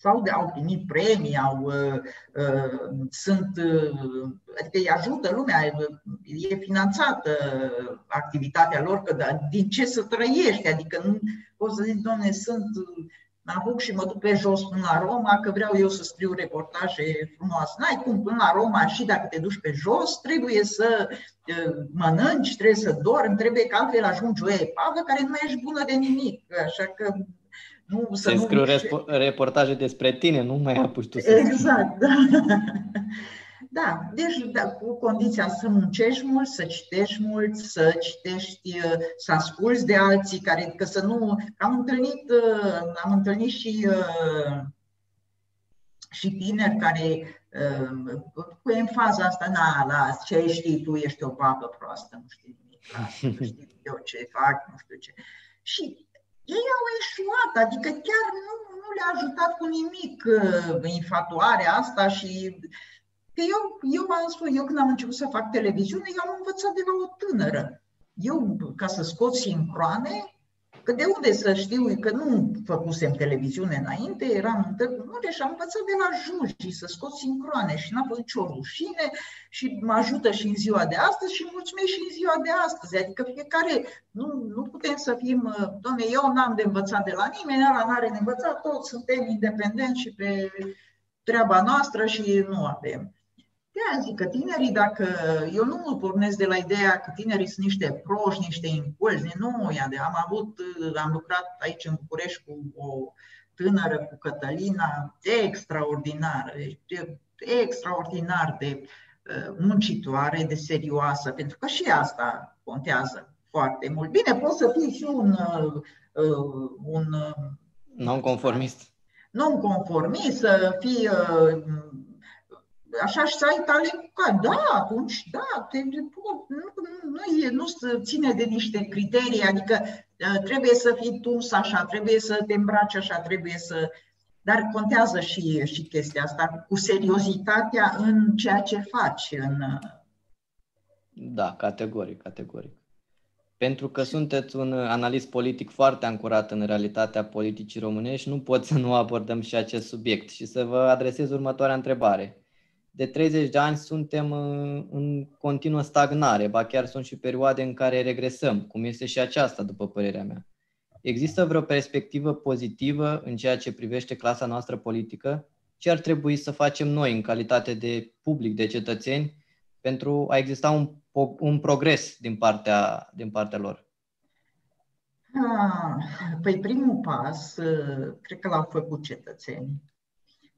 S2: sau de au primit premii, au, uh, uh, sunt, uh, adică îi ajută lumea, e finanțată activitatea lor, că da, din ce să trăiești, adică nu poți să zici, domne, sunt, mă apuc și mă duc pe jos până la Roma, că vreau eu să scriu reportaje frumoase. N-ai cum până la Roma și dacă te duci pe jos, trebuie să mănânci, trebuie să dormi, trebuie că altfel ajungi o epavă care nu mai ești bună de nimic. Așa că
S1: nu, să Se scriu nu... reportaje despre tine, nu mai apuci tu să
S2: Exact, da. [LAUGHS] Da, deci da, cu condiția să muncești mult, să citești mult, să citești, uh, să asculți de alții, care, că să nu... Am întâlnit, uh, am întâlnit și, uh, și tineri care cu enfaza asta, na, la ce știi tu, ești o babă proastă, nu știi nimic, nu știu eu ce fac, nu știu ce. Și ei au eșuat, adică chiar nu, nu le-a ajutat cu nimic uh, infatuarea asta și că eu, eu am spus, eu când am început să fac televiziune, eu am învățat de la o tânără. Eu, ca să scot sincroane, Că de unde să știu că nu făcusem televiziune înainte, eram în tăcunure și am învățat de la juji să scot sincroane și n-a fost nicio rușine și mă ajută și în ziua de astăzi și mulțumesc și în ziua de astăzi. Adică fiecare, nu, nu putem să fim, doamne, eu n-am de învățat de la nimeni, ăla n-are de învățat, toți suntem independenți și pe treaba noastră și nu avem. De zic că tinerii, dacă eu nu mă pornesc de la ideea că tinerii sunt niște proști, niște impulsi, nu, ia de, am avut, am lucrat aici în București cu o tânără, cu Cătălina, extraordinară, extraordinar de uh, muncitoare, de serioasă, pentru că și asta contează foarte mult. Bine, poți să fii și un, uh, uh un
S1: uh, non-conformist.
S2: Non-conformist, să fii uh, așa și să ai talent ca, da, atunci, da, te, nu, nu, nu, e, nu se ține de niște criterii, adică uh, trebuie să fii tu așa, trebuie să te îmbraci așa, trebuie să... Dar contează și, și chestia asta, cu seriozitatea în ceea ce faci. În...
S1: Da, categoric, categoric. Pentru că sunteți un analist politic foarte ancorat în realitatea politicii românești, nu pot să nu abordăm și acest subiect și să vă adresez următoarea întrebare de 30 de ani suntem în continuă stagnare, ba chiar sunt și perioade în care regresăm, cum este și aceasta, după părerea mea. Există vreo perspectivă pozitivă în ceea ce privește clasa noastră politică? Ce ar trebui să facem noi în calitate de public, de cetățeni, pentru a exista un, un progres din partea, din partea lor?
S2: Ah, păi primul pas, cred că l-au făcut cetățenii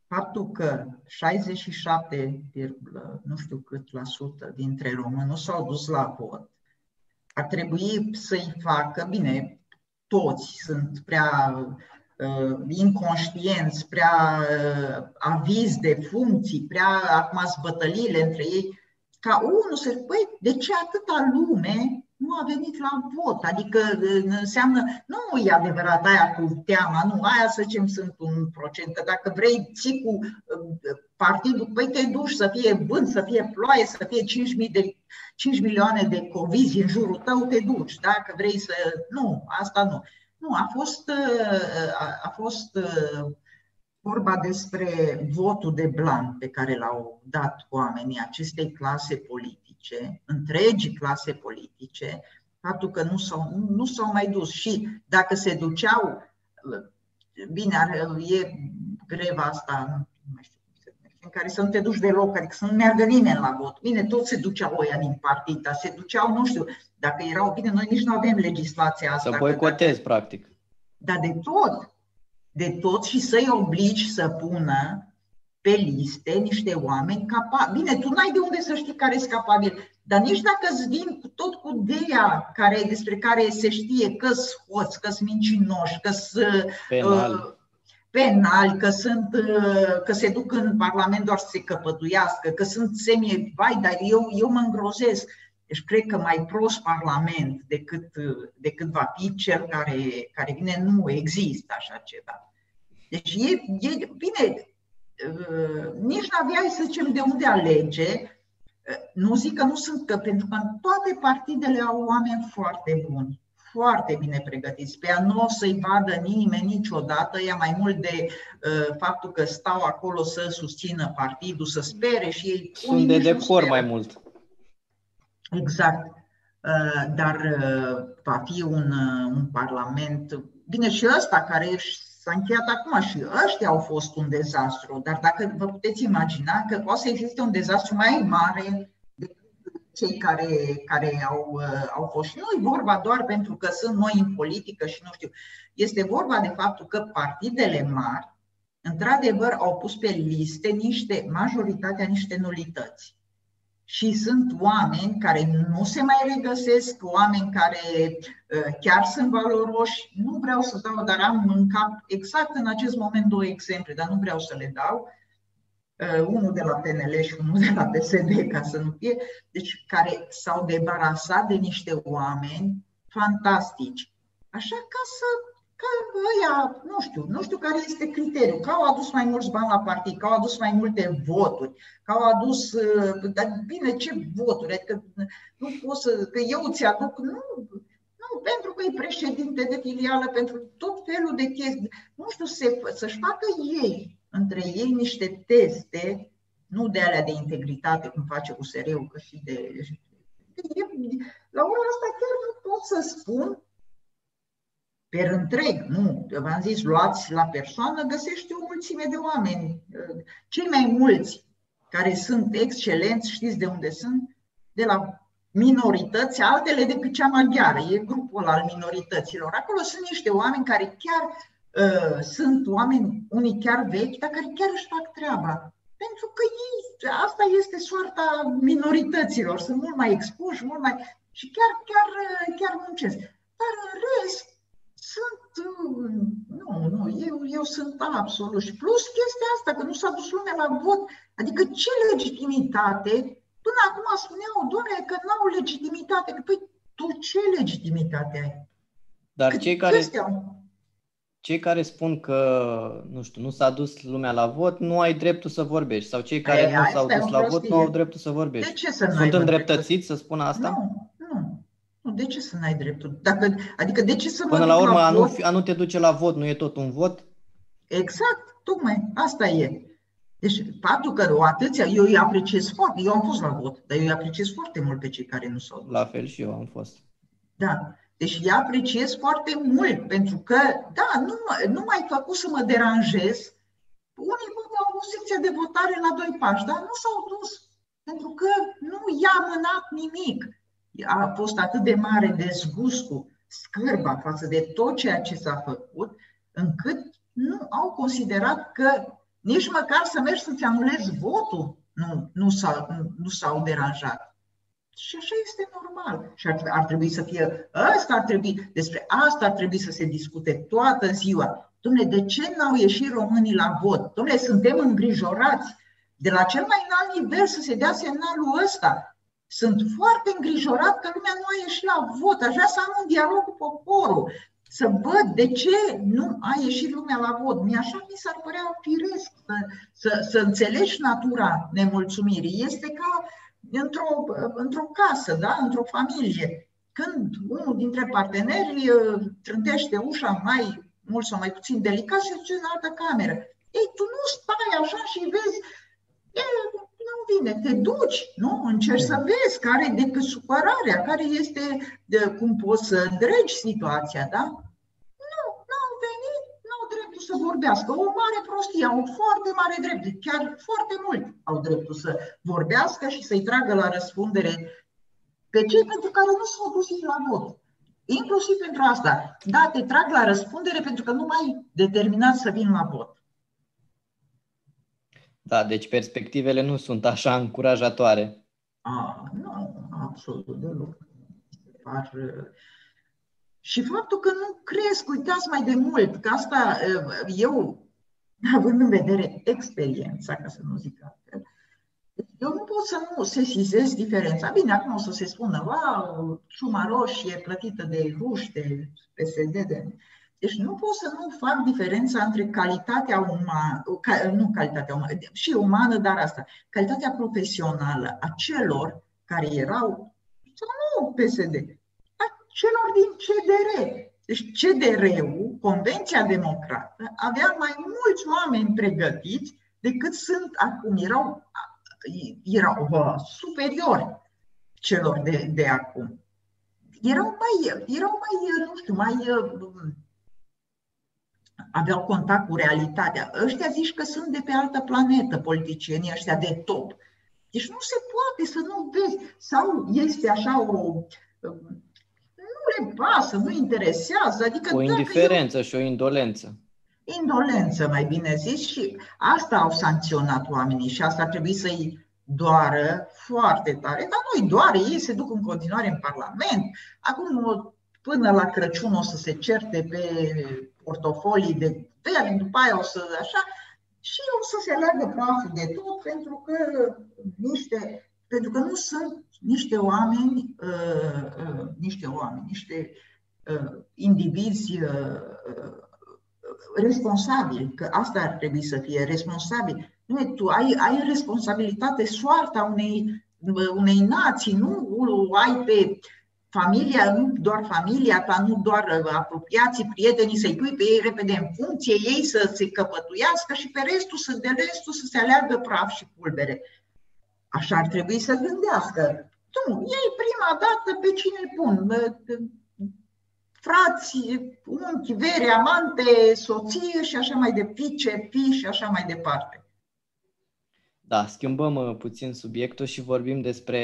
S2: faptul că 67, nu știu cât la sută dintre români nu s-au dus la vot, ar trebui să-i facă, bine, toți sunt prea uh, inconștienți, prea uh, avizi de funcții, prea acum bătăliile între ei, ca unul să păi, de ce atâta lume nu a venit la vot. Adică înseamnă, nu e adevărat aia cu teama, nu, aia să zicem sunt un procent, că dacă vrei ții cu partidul, păi te duci să fie vânt, să fie ploaie, să fie 5, de, 5 milioane de covizi în jurul tău, te duci. Dacă vrei să... Nu, asta nu. Nu, a fost, a, a fost vorba despre votul de blanc pe care l-au dat oamenii acestei clase politice politice, întregii clase politice, faptul că nu s-au, nu s-au mai dus și dacă se duceau, bine, e greva asta, nu mai știu în care să nu te duci deloc, adică să nu meargă nimeni la vot. Bine, toți se duceau oia din partid, dar se duceau, nu știu, dacă erau, bine, noi nici nu avem legislația asta.
S1: Să boicotezi, dacă... practic.
S2: Dar de tot, de tot și să-i obligi să pună pe liste niște oameni capabili. Bine, tu n-ai de unde să știi care sunt capabili, dar nici dacă îți vin tot cu ideea care, despre care se știe că sunt hoți, că sunt mincinoși, că sunt penali. Uh, penali, că, sunt, uh, că se duc în Parlament doar să se căpătuiască, că sunt semi vai, dar eu, eu mă îngrozesc. Deci cred că mai prost Parlament decât, decât va fi cel care, care vine, nu există așa ceva. Deci e, e bine, Uh, nici n-aveai să zicem de unde alege. Uh, nu zic că nu sunt, că pentru că în toate partidele au oameni foarte buni, foarte bine pregătiți. Pe ea nu o să-i vadă nimeni niciodată, ea mai mult de uh, faptul că stau acolo să susțină partidul, să spere și ei...
S1: Sunt de decor mai mult.
S2: Exact. Uh, dar uh, va fi un, uh, un parlament, bine și ăsta care își S-a încheiat acum și ăștia au fost un dezastru, dar dacă vă puteți imagina că poate să existe un dezastru mai mare decât cei care, care au, uh, au fost. Și nu e vorba doar pentru că sunt noi în politică și nu știu. Este vorba de faptul că partidele mari, într-adevăr, au pus pe liste niște, majoritatea niște nulități și sunt oameni care nu se mai regăsesc, oameni care uh, chiar sunt valoroși. Nu vreau să dau, dar am în cap exact în acest moment două exemple, dar nu vreau să le dau. Uh, unul de la PNL și unul de la PSD, ca să nu fie, deci care s-au debarasat de niște oameni fantastici. Așa ca să că ăia, nu știu, nu știu care este criteriul, că au adus mai mulți bani la partid, că au adus mai multe voturi, că au adus, uh, dar bine, ce voturi, adică nu pot să, că eu ți aduc, nu, nu, pentru că e președinte de filială, pentru tot felul de chestii, nu știu, se, să-și facă ei, între ei, niște teste, nu de alea de integritate, cum face USR-ul, că și de... La ora asta chiar nu pot să spun per întreg, nu, v-am zis, luați la persoană, găsești o mulțime de oameni, cei mai mulți care sunt excelenți, știți de unde sunt? De la minorități, altele decât cea maghiară. E grupul al minorităților. Acolo sunt niște oameni care chiar uh, sunt oameni, unii chiar vechi, dar care chiar își fac treaba. Pentru că ei, asta este soarta minorităților. Sunt mult mai expuși, mult mai. și chiar, chiar, chiar muncesc. Dar în rest, sunt. Uh, nu, nu, eu, eu sunt absolut. Și plus chestia asta, că nu s-a dus lumea la vot. Adică ce legitimitate Până acum spuneau, domnule, că nu au legitimitate. Păi tu ce legitimitate ai?
S1: Dar cei care, cei care spun că, nu știu, nu s-a dus lumea la vot, nu ai dreptul să vorbești. Sau cei care Ei, nu s-au dus la vot, nu au dreptul să vorbești.
S2: De ce să
S1: Sunt îndreptățiți să spună asta?
S2: Nu, nu. Nu, de ce să n-ai dreptul? Dacă, adică de ce să
S1: Până la urmă, la a, nu, a nu te duce la vot, nu e tot un vot?
S2: Exact, tocmai, asta e. Deci faptul că o atâția, eu îi apreciez foarte, eu am fost la vot, dar eu îi apreciez foarte mult pe cei care nu s-au dus.
S1: La fel și eu am fost.
S2: Da. Deci îi apreciez foarte mult, pentru că, da, nu, nu mai făcut să mă deranjez. Unii văd au avut secția de votare la doi pași, dar nu s-au dus, pentru că nu i-a mânat nimic. A fost atât de mare dezgustul, scârba față de tot ceea ce s-a făcut, încât nu au considerat că nici măcar să mergi să-ți anulezi votul nu, nu, s-au, nu, nu s-au deranjat. Și așa este normal. Și ar, ar trebui să fie, asta ar trebui, despre asta ar trebui să se discute toată ziua. Dom'le, de ce n-au ieșit românii la vot? Dom'le, suntem îngrijorați de la cel mai înalt nivel să se dea semnalul ăsta. Sunt foarte îngrijorat că lumea nu a ieșit la vot. Aș vrea să am un dialog cu poporul să văd de ce nu a ieșit lumea la vot. Mi așa mi s-ar părea firesc să, să, să înțelegi natura nemulțumirii. Este ca într-o, într-o casă, da? într-o familie. Când unul dintre parteneri uh, trântește ușa mai mult sau mai puțin delicat și duce în altă cameră. Ei, tu nu stai așa și vezi, e, nu vine, te duci, nu? Încerci să vezi care e decât supărarea, care este, de, cum poți să dregi situația, da? Nu, nu au venit, nu au dreptul să vorbească. O mare prostie, au foarte mare drept, chiar foarte mult au dreptul să vorbească și să-i tragă la răspundere pe cei pentru care nu s-au dus la vot. Inclusiv pentru asta. Da, te trag la răspundere pentru că nu mai determinat să vin la vot.
S1: Da, deci perspectivele nu sunt așa încurajatoare.
S2: A, nu, absolut deloc. Par... Și faptul că nu cresc, uitați mai de mult, că asta eu, având în vedere experiența, ca să nu zic altfel, eu nu pot să nu sesizez diferența. Bine, acum o să se spună, wow, ciuma roșie plătită de ruși, de PSD, de... Deci nu pot să nu fac diferența între calitatea umană, nu calitatea umană, și umană, dar asta, calitatea profesională a celor care erau, sau nu PSD, a celor din CDR. Deci CDR-ul, Convenția Democrată, avea mai mulți oameni pregătiți decât sunt acum. Erau, erau uh, superiori celor de, de acum. Erau mai, erau mai, nu știu, mai uh, aveau contact cu realitatea. Ăștia zici că sunt de pe altă planetă, politicienii ăștia de top. Deci nu se poate să nu vezi. Sau este așa o... Nu le pasă, nu interesează. Adică
S1: o indiferență eu... și o indolență.
S2: Indolență, mai bine zis, și asta au sancționat oamenii și asta ar trebui să-i doară foarte tare. Dar nu-i doare, ei se duc în continuare în Parlament. Acum, până la Crăciun o să se certe pe portofolii de termen, după aia o să așa, și o să se leagă praful de tot pentru că niște, pentru că nu sunt niște oameni, uh, uh, niște oameni, niște uh, indivizi uh, uh, responsabili, că asta ar trebui să fie responsabil. Nu, tu ai, ai responsabilitate soarta unei, unei nații, nu ai pe familia, nu doar familia ta, nu doar uh, apropiații, prietenii, să-i pui pe ei repede în funcție, ei să se căpătuiască și pe restul, să, de restul să se aleargă praf și pulbere. Așa ar trebui să gândească. Nu, ei prima dată pe cine pun? Frați, unchi, vere, amante, soție și așa mai departe, fiice, fi și așa mai departe.
S1: Da, schimbăm uh, puțin subiectul și vorbim despre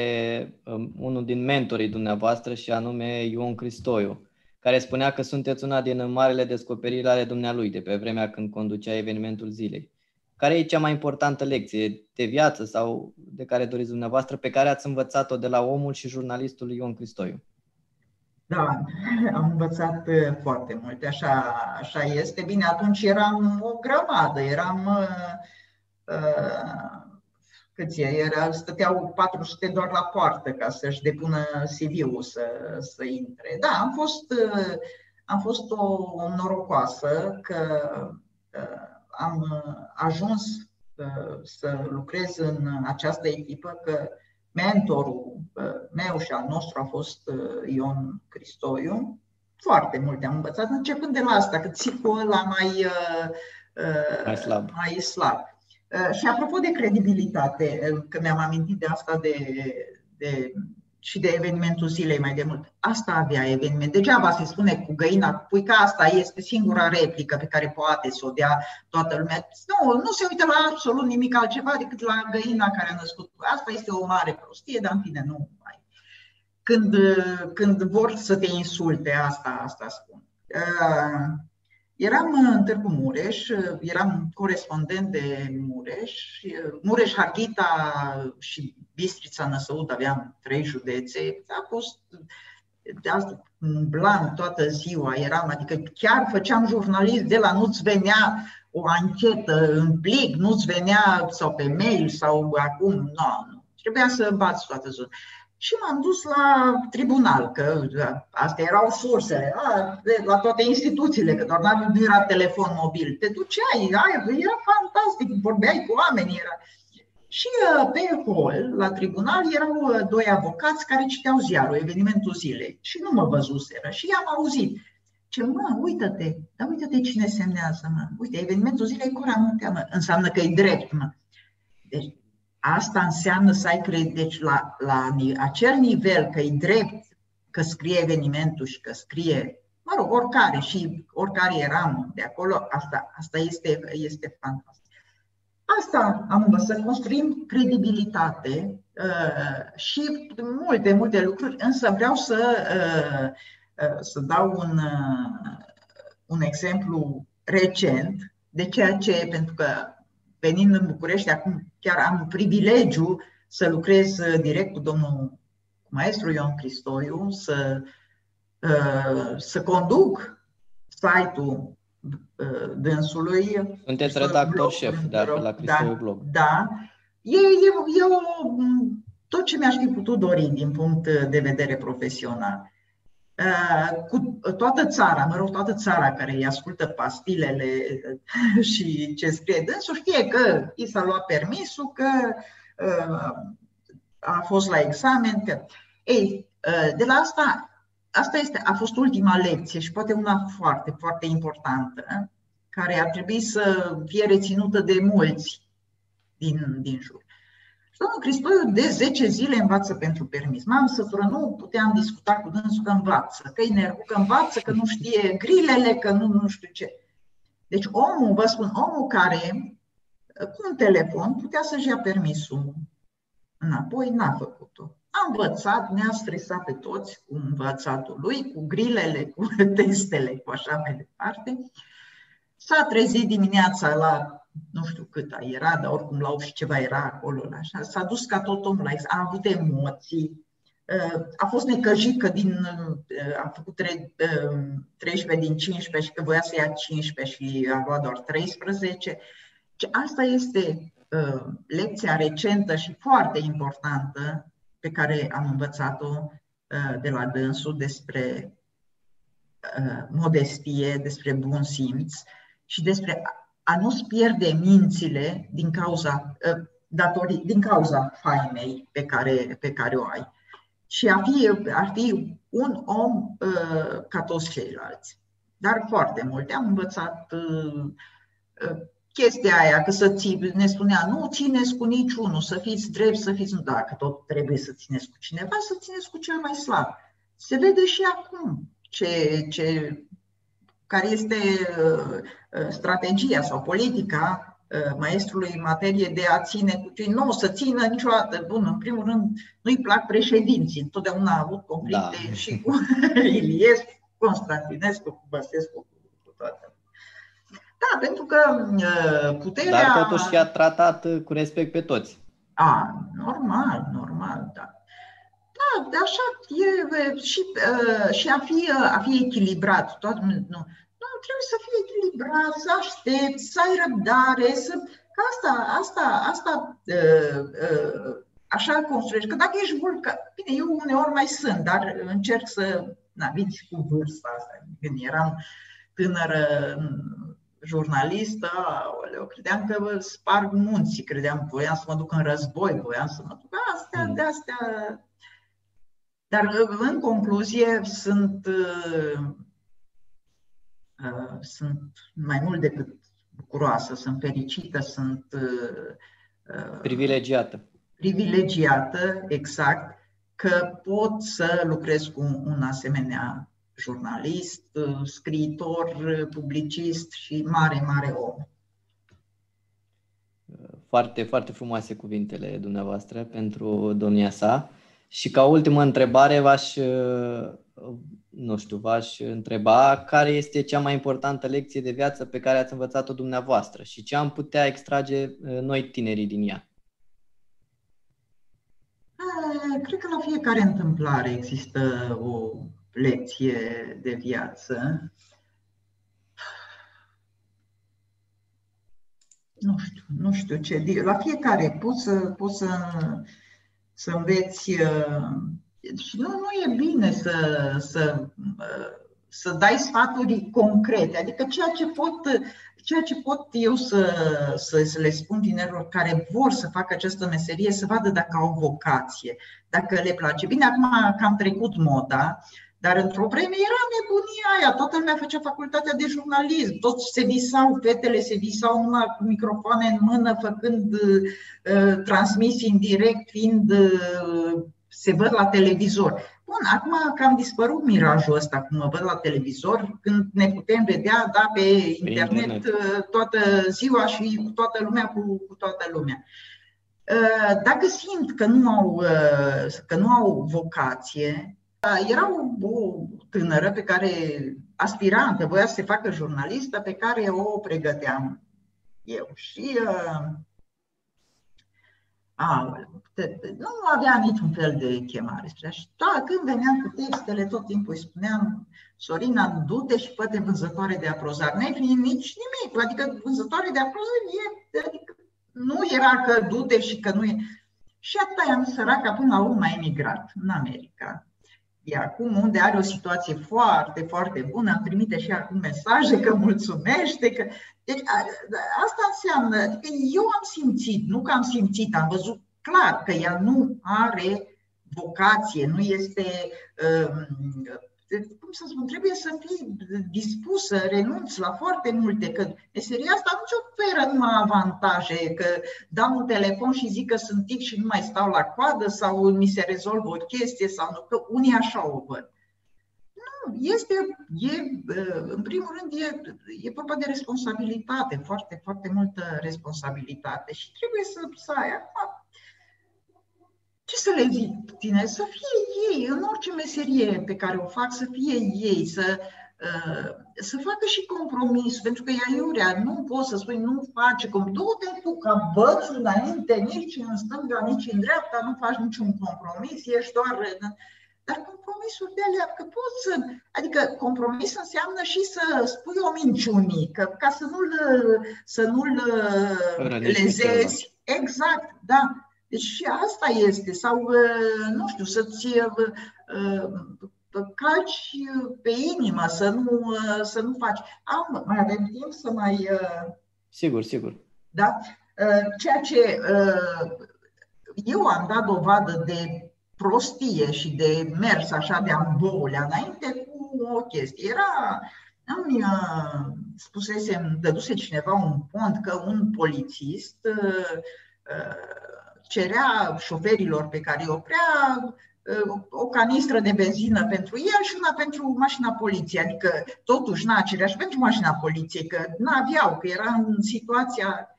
S1: um, unul din mentorii dumneavoastră și anume Ion Cristoiu, care spunea că sunteți una din marele descoperiri ale dumnealui de pe vremea când conducea evenimentul zilei. Care e cea mai importantă lecție de viață sau de care doriți dumneavoastră, pe care ați învățat-o de la omul și jurnalistul Ion Cristoiu?
S2: Da, [LAUGHS] am învățat uh, foarte multe, așa, așa este. Bine, atunci eram o grămadă, eram uh, uh, câți era, stăteau 400 doar la poartă ca să-și depună CV-ul să, să intre. Da, am fost, am fost o, o norocoasă că am ajuns să lucrez în această echipă, că mentorul meu și al nostru a fost Ion Cristoiu. Foarte multe am învățat, începând de la asta, că țipul ăla mai,
S1: mai slab.
S2: Mai slab. Uh, și apropo de credibilitate, uh, că mi-am amintit de asta de, de, și de evenimentul zilei mai de mult. Asta avea eveniment. Degeaba se spune cu găina cu puica, asta este singura replică pe care poate să o dea toată lumea. Nu, nu se uită la absolut nimic altceva decât la găina care a născut. Asta este o mare prostie, dar în fine nu mai. Când, uh, când vor să te insulte, asta, asta spun. Eram în Târgu Mureș, eram corespondent de Mureș, Mureș, Harghita și Bistrița Năsăud, aveam trei județe. A fost de asta, în blan toată ziua eram, adică chiar făceam jurnalist de la nu-ți venea o anchetă în plic, nu-ți venea sau pe mail sau acum, nu, nu. Trebuia să bați toată ziua și m-am dus la tribunal, că astea erau sursele, la toate instituțiile, că doar nu era telefon mobil. Te duceai, era fantastic, vorbeai cu oamenii. Era. Și uh, pe hol, la tribunal, erau uh, doi avocați care citeau ziarul, evenimentul zilei. Și nu mă văzuseră. Și i-am auzit. Ce, mă, uită-te, dar uită-te cine semnează, mă. Uite, evenimentul zilei Cora Muntea, mă. Înseamnă că e drept, mă. Deci, Asta înseamnă să ai credit, deci la, la acel nivel că e drept că scrie evenimentul și că scrie, mă rog, oricare și oricare eram de acolo, asta, asta este, este fantastic. Asta am învățat, să construim credibilitate uh, și multe, multe lucruri, însă vreau să, uh, uh, să dau un, uh, un exemplu recent de ceea ce, pentru că venind în București, acum chiar am privilegiu să lucrez uh, direct cu domnul maestru Ion Cristoiu, să, uh, să conduc site-ul uh, dânsului.
S1: Sunteți redactor blog, șef de la Cristoiu
S2: da,
S1: Blog.
S2: Da. E, e, e o, tot ce mi-aș fi putut dori din punct de vedere profesional. Uh, cu toată țara, mă rog, toată țara care îi ascultă pastilele și ce scrie dânsul, știe că i s-a luat permisul, că uh, a fost la examen. Că... Ei, uh, de la asta, asta este, a fost ultima lecție și poate una foarte, foarte importantă, care ar trebui să fie reținută de mulți din, din jur. Și domnul Cristoiu de 10 zile învață pentru permis. M-am sătură, nu puteam discuta cu dânsul că învață, că e nervul, că învață, că nu știe grilele, că nu, nu știu ce. Deci omul, vă spun, omul care cu un telefon putea să-și ia permisul înapoi, n-a făcut-o. A învățat, ne-a stresat pe toți cu învățatul lui, cu grilele, cu [LAUGHS] testele, cu așa mai departe. S-a trezit dimineața la nu știu cât era, dar oricum la 8 și ceva era acolo, așa. S-a dus ca tot omul, a avut emoții, uh, a fost necăjit că din, uh, a făcut 13 uh, din 15 și că voia să ia 15 și a luat doar 13. Asta este lecția recentă și foarte importantă pe care am învățat-o de la dânsul despre modestie, despre bun simț și despre a nu-ți pierde mințile din cauza, ă, datorii, din cauza faimei pe care, pe care o ai. Și a fi, ar fi un om uh, ca toți ceilalți. Dar foarte multe. Am învățat uh, uh, chestia aia, că să ții, ne spunea, nu țineți cu niciunul, să fiți drept, să fiți, nu, dacă tot trebuie să țineți cu cineva, să țineți cu cel mai slab. Se vede și acum ce, ce care este uh, uh, strategia sau politica maestrului în materie de a ține cu cei nu o să țină niciodată. Bun, în primul rând, nu-i plac președinții. Întotdeauna a avut conflicte da. și cu [LAUGHS] Iliescu, Constantinescu, cu Băsescu, cu toate. Da, pentru că puterea...
S1: Dar totuși a tratat cu respect pe toți.
S2: A, normal, normal, da. Da, de așa e și, și a, fi, a fi echilibrat. Toată, nu, trebuie să fii echilibrat, să aștepți, să ai răbdare, să... Că asta, asta, asta uh, uh, așa construiești. Că dacă ești vulcan, bine, eu uneori mai sunt, dar încerc să, na, vin și cu vârsta asta. Când eram tânără jurnalistă, eu credeam că sparg munții, credeam, voiam să mă duc în război, voiam să mă duc astea, de astea. Dar în concluzie sunt uh, Uh, sunt mai mult decât bucuroasă, sunt fericită, sunt uh,
S1: uh, privilegiată.
S2: Privilegiată, exact, că pot să lucrez cu un asemenea jurnalist, scriitor, publicist și mare, mare om.
S1: Foarte, foarte frumoase cuvintele dumneavoastră pentru domnia sa. Și ca ultimă întrebare v-aș nu știu, v-aș întreba care este cea mai importantă lecție de viață pe care ați învățat-o dumneavoastră și ce am putea extrage uh, noi tinerii din ea?
S2: Eh, cred că la fiecare întâmplare există o lecție de viață. Nu știu, nu știu ce. La fiecare poți să, poți să, să înveți uh, și nu, nu e bine să, să, să dai sfaturi concrete, adică ceea ce pot, ceea ce pot eu să, să, să le spun tinerilor care vor să facă această meserie, să vadă dacă au vocație, dacă le place. Bine, acum că am trecut moda, dar într-o vreme era nebunia aia, toată lumea făcea facultatea de jurnalism, toți se visau, fetele se visau numai cu microfoane în mână, făcând uh, transmisii în direct, fiind uh, se văd la televizor. Bun, acum că am dispărut mirajul ăsta, cum mă văd la televizor, când ne putem vedea da, pe internet, internet. Uh, toată ziua și cu toată lumea, cu, cu toată lumea. Uh, dacă simt că nu au, uh, că nu au vocație, era o, o tânără pe care aspirantă, voia să se facă jurnalistă, pe care o pregăteam eu. Și a, nu avea niciun fel de chemare. Și da, când veneam cu textele, tot timpul îi spuneam, Sorina, du-te și fă vânzătoare de aprozar. Nu ai finit nici nimic. Adică vânzătoare de aprozar e, adică nu era că du-te și că nu e. Și atâta am săraca până la urmă a emigrat în America. E acum unde are o situație foarte, foarte bună, îmi trimite și acum mesaje că mulțumește. Că... Deci asta înseamnă, adică eu am simțit, nu că am simțit, am văzut clar că ea nu are vocație, nu este um, cum să spun, trebuie să fii dispus să renunți la foarte multe, că meseria asta nu ți oferă numai avantaje, că dau un telefon și zic că sunt tic și nu mai stau la coadă sau mi se rezolvă o chestie sau nu, că unii așa o văd. Nu, este, e, în primul rând, e, e vorba de responsabilitate, foarte, foarte multă responsabilitate și trebuie să, să ai ce să le zic tine, să fie ei, în orice meserie pe care o fac, să fie ei, să, uh, să facă și compromis, pentru că ea iurea, nu poți să spui, nu face compromis, du-te tu ca băț înainte, nici în stânga, nici în dreapta, nu faci niciun compromis, ești doar... Dar compromisul de alea, că poți să... Adică compromis înseamnă și să spui o minciunică, ca să nu-l, să nu-l lezezi. Exact, da. Deci și asta este, sau, uh, nu știu, să-ți uh, uh, calci pe inimă, să nu, să nu faci. Am, mai avem timp să mai...
S1: Sigur, sigur.
S2: Da? Ceea ce eu am dat dovadă de prostie și de mers așa de amboulea înainte cu o chestie. Era, îmi spusese, îmi dăduse cineva un pont că un polițist cerea șoferilor pe care îi oprea uh, o canistră de benzină pentru el și una pentru mașina poliției. Adică, totuși, n-a cerea și pentru mașina poliției, că n-aveau, că era în situația...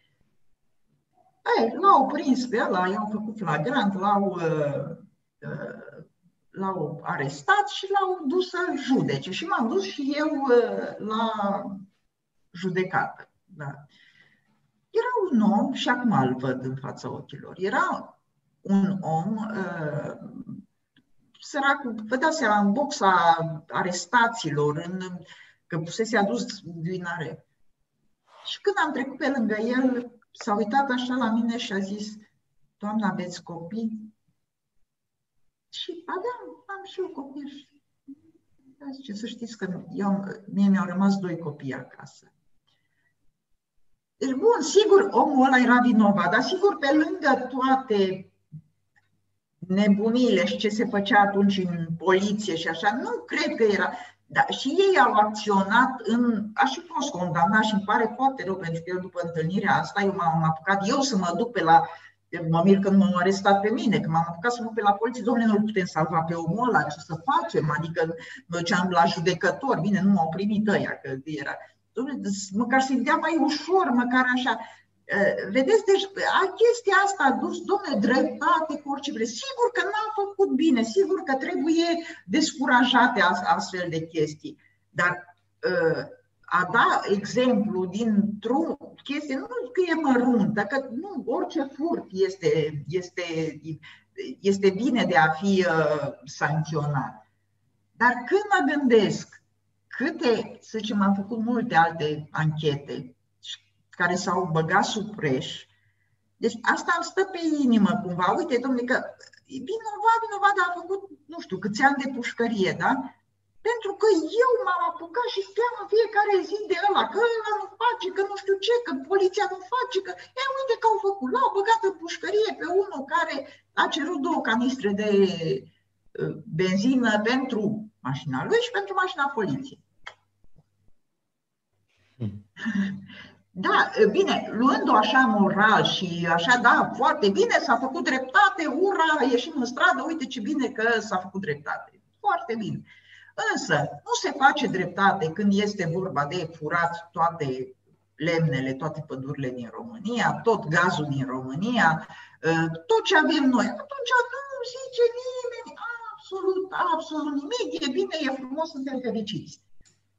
S2: Ei, l-au prins pe ăla, i-au făcut flagrant, l-au, uh, uh, l-au arestat și l-au dus să judece. Și m-am dus și eu uh, la judecată. Da. Era un om, și acum îl văd în fața ochilor, era un om uh, săracul, vă dați seama, în boxa arestaților, în, că fusese adus din are. Și când am trecut pe lângă el, s-a uitat așa la mine și a zis, Doamna, aveți copii? Și aveam, am și eu copii. Și zice, să știți că eu, mie mi-au rămas doi copii acasă. Deci, bun, sigur, omul ăla era vinovat, dar sigur, pe lângă toate nebunile și ce se făcea atunci în poliție și așa, nu cred că era. Da, și ei au acționat în. Aș fi fost condamnat și îmi pare foarte rău, pentru că eu după întâlnirea asta, eu m-am apucat eu să mă duc pe la. Mă mir că nu m-au arestat pe mine, că m-am apucat să mă pe la poliție, domnule, nu putem salva pe omul ăla, ce să facem? Adică mă duceam la judecător, bine, nu m-au primit ăia, că era. Domnule, măcar să-i dea mai ușor, măcar așa. Eh, vedeți, deci chestia asta a dus, domnule, dreptate cu orice vreți. Sigur că n-a făcut bine, sigur că trebuie descurajate astfel de chestii, dar eh, a da exemplu dintr-o chestie, nu că e măruntă, că nu, orice furt este, este, este bine de a fi uh, sancționat. Dar când mă gândesc câte, să zicem, am făcut multe alte anchete care s-au băgat sub preș. Deci asta îmi stă pe inimă cumva. Uite, domnule, că vinovat, vinovat, dar a făcut, nu știu, câți ani de pușcărie, da? Pentru că eu m-am apucat și steam în fiecare zi de ăla, că ăla nu face, că nu știu ce, că poliția nu face, că... E, uite că au făcut, l-au băgat în pușcărie pe unul care a cerut două canistre de uh, benzină pentru mașina lui și pentru mașina poliției. Hmm. Da, bine, luând-o așa moral și așa, da, foarte bine, s-a făcut dreptate, ura, ieșim în stradă, uite ce bine că s-a făcut dreptate. Foarte bine. Însă, nu se face dreptate când este vorba de furat toate lemnele, toate pădurile din România, tot gazul din România, tot ce avem noi. Atunci nu zice nimeni absolut, absolut nimic, e bine, e frumos, suntem fericiți.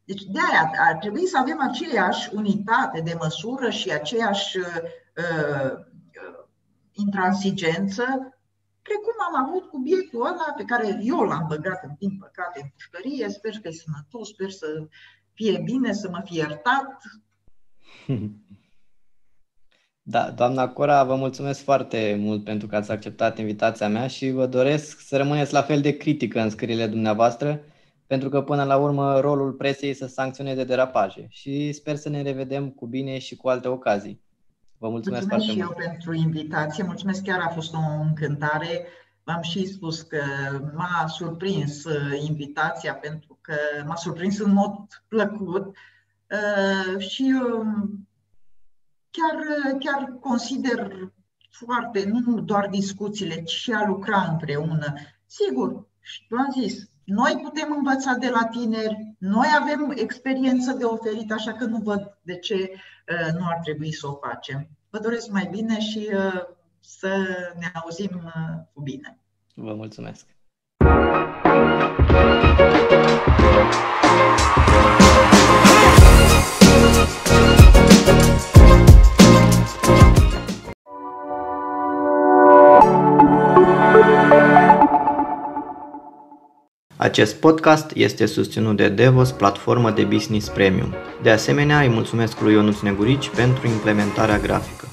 S2: Deci de aia ar trebui să avem aceeași unitate de măsură și aceeași uh, uh, intransigență precum am avut cu bietul ăla pe care eu l-am băgat în timp păcate în pușcărie, sper că e sănătos, sper să fie bine, să mă fie iertat. [LAUGHS]
S1: Da, doamna Cora, vă mulțumesc foarte mult pentru că ați acceptat invitația mea și vă doresc să rămâneți la fel de critică în scrierile dumneavoastră pentru că până la urmă rolul presei să sancționeze derapaje și sper să ne revedem cu bine și cu alte ocazii. Vă mulțumesc,
S2: mulțumesc
S1: foarte
S2: și
S1: mult.
S2: eu pentru invitație, mulțumesc, chiar a fost o încântare. V-am și spus că m-a surprins uh, invitația pentru că m-a surprins în mod plăcut uh, și um, chiar, chiar consider foarte, nu doar discuțiile, ci și a lucra împreună. Sigur, v-am zis, noi putem învăța de la tineri, noi avem experiență de oferit, așa că nu văd de ce uh, nu ar trebui să o facem. Vă doresc mai bine și uh, să ne auzim uh, cu bine.
S1: Vă mulțumesc! Acest podcast este susținut de Devos, platformă de business premium. De asemenea, îi mulțumesc lui Ionuț Negurici pentru implementarea grafică.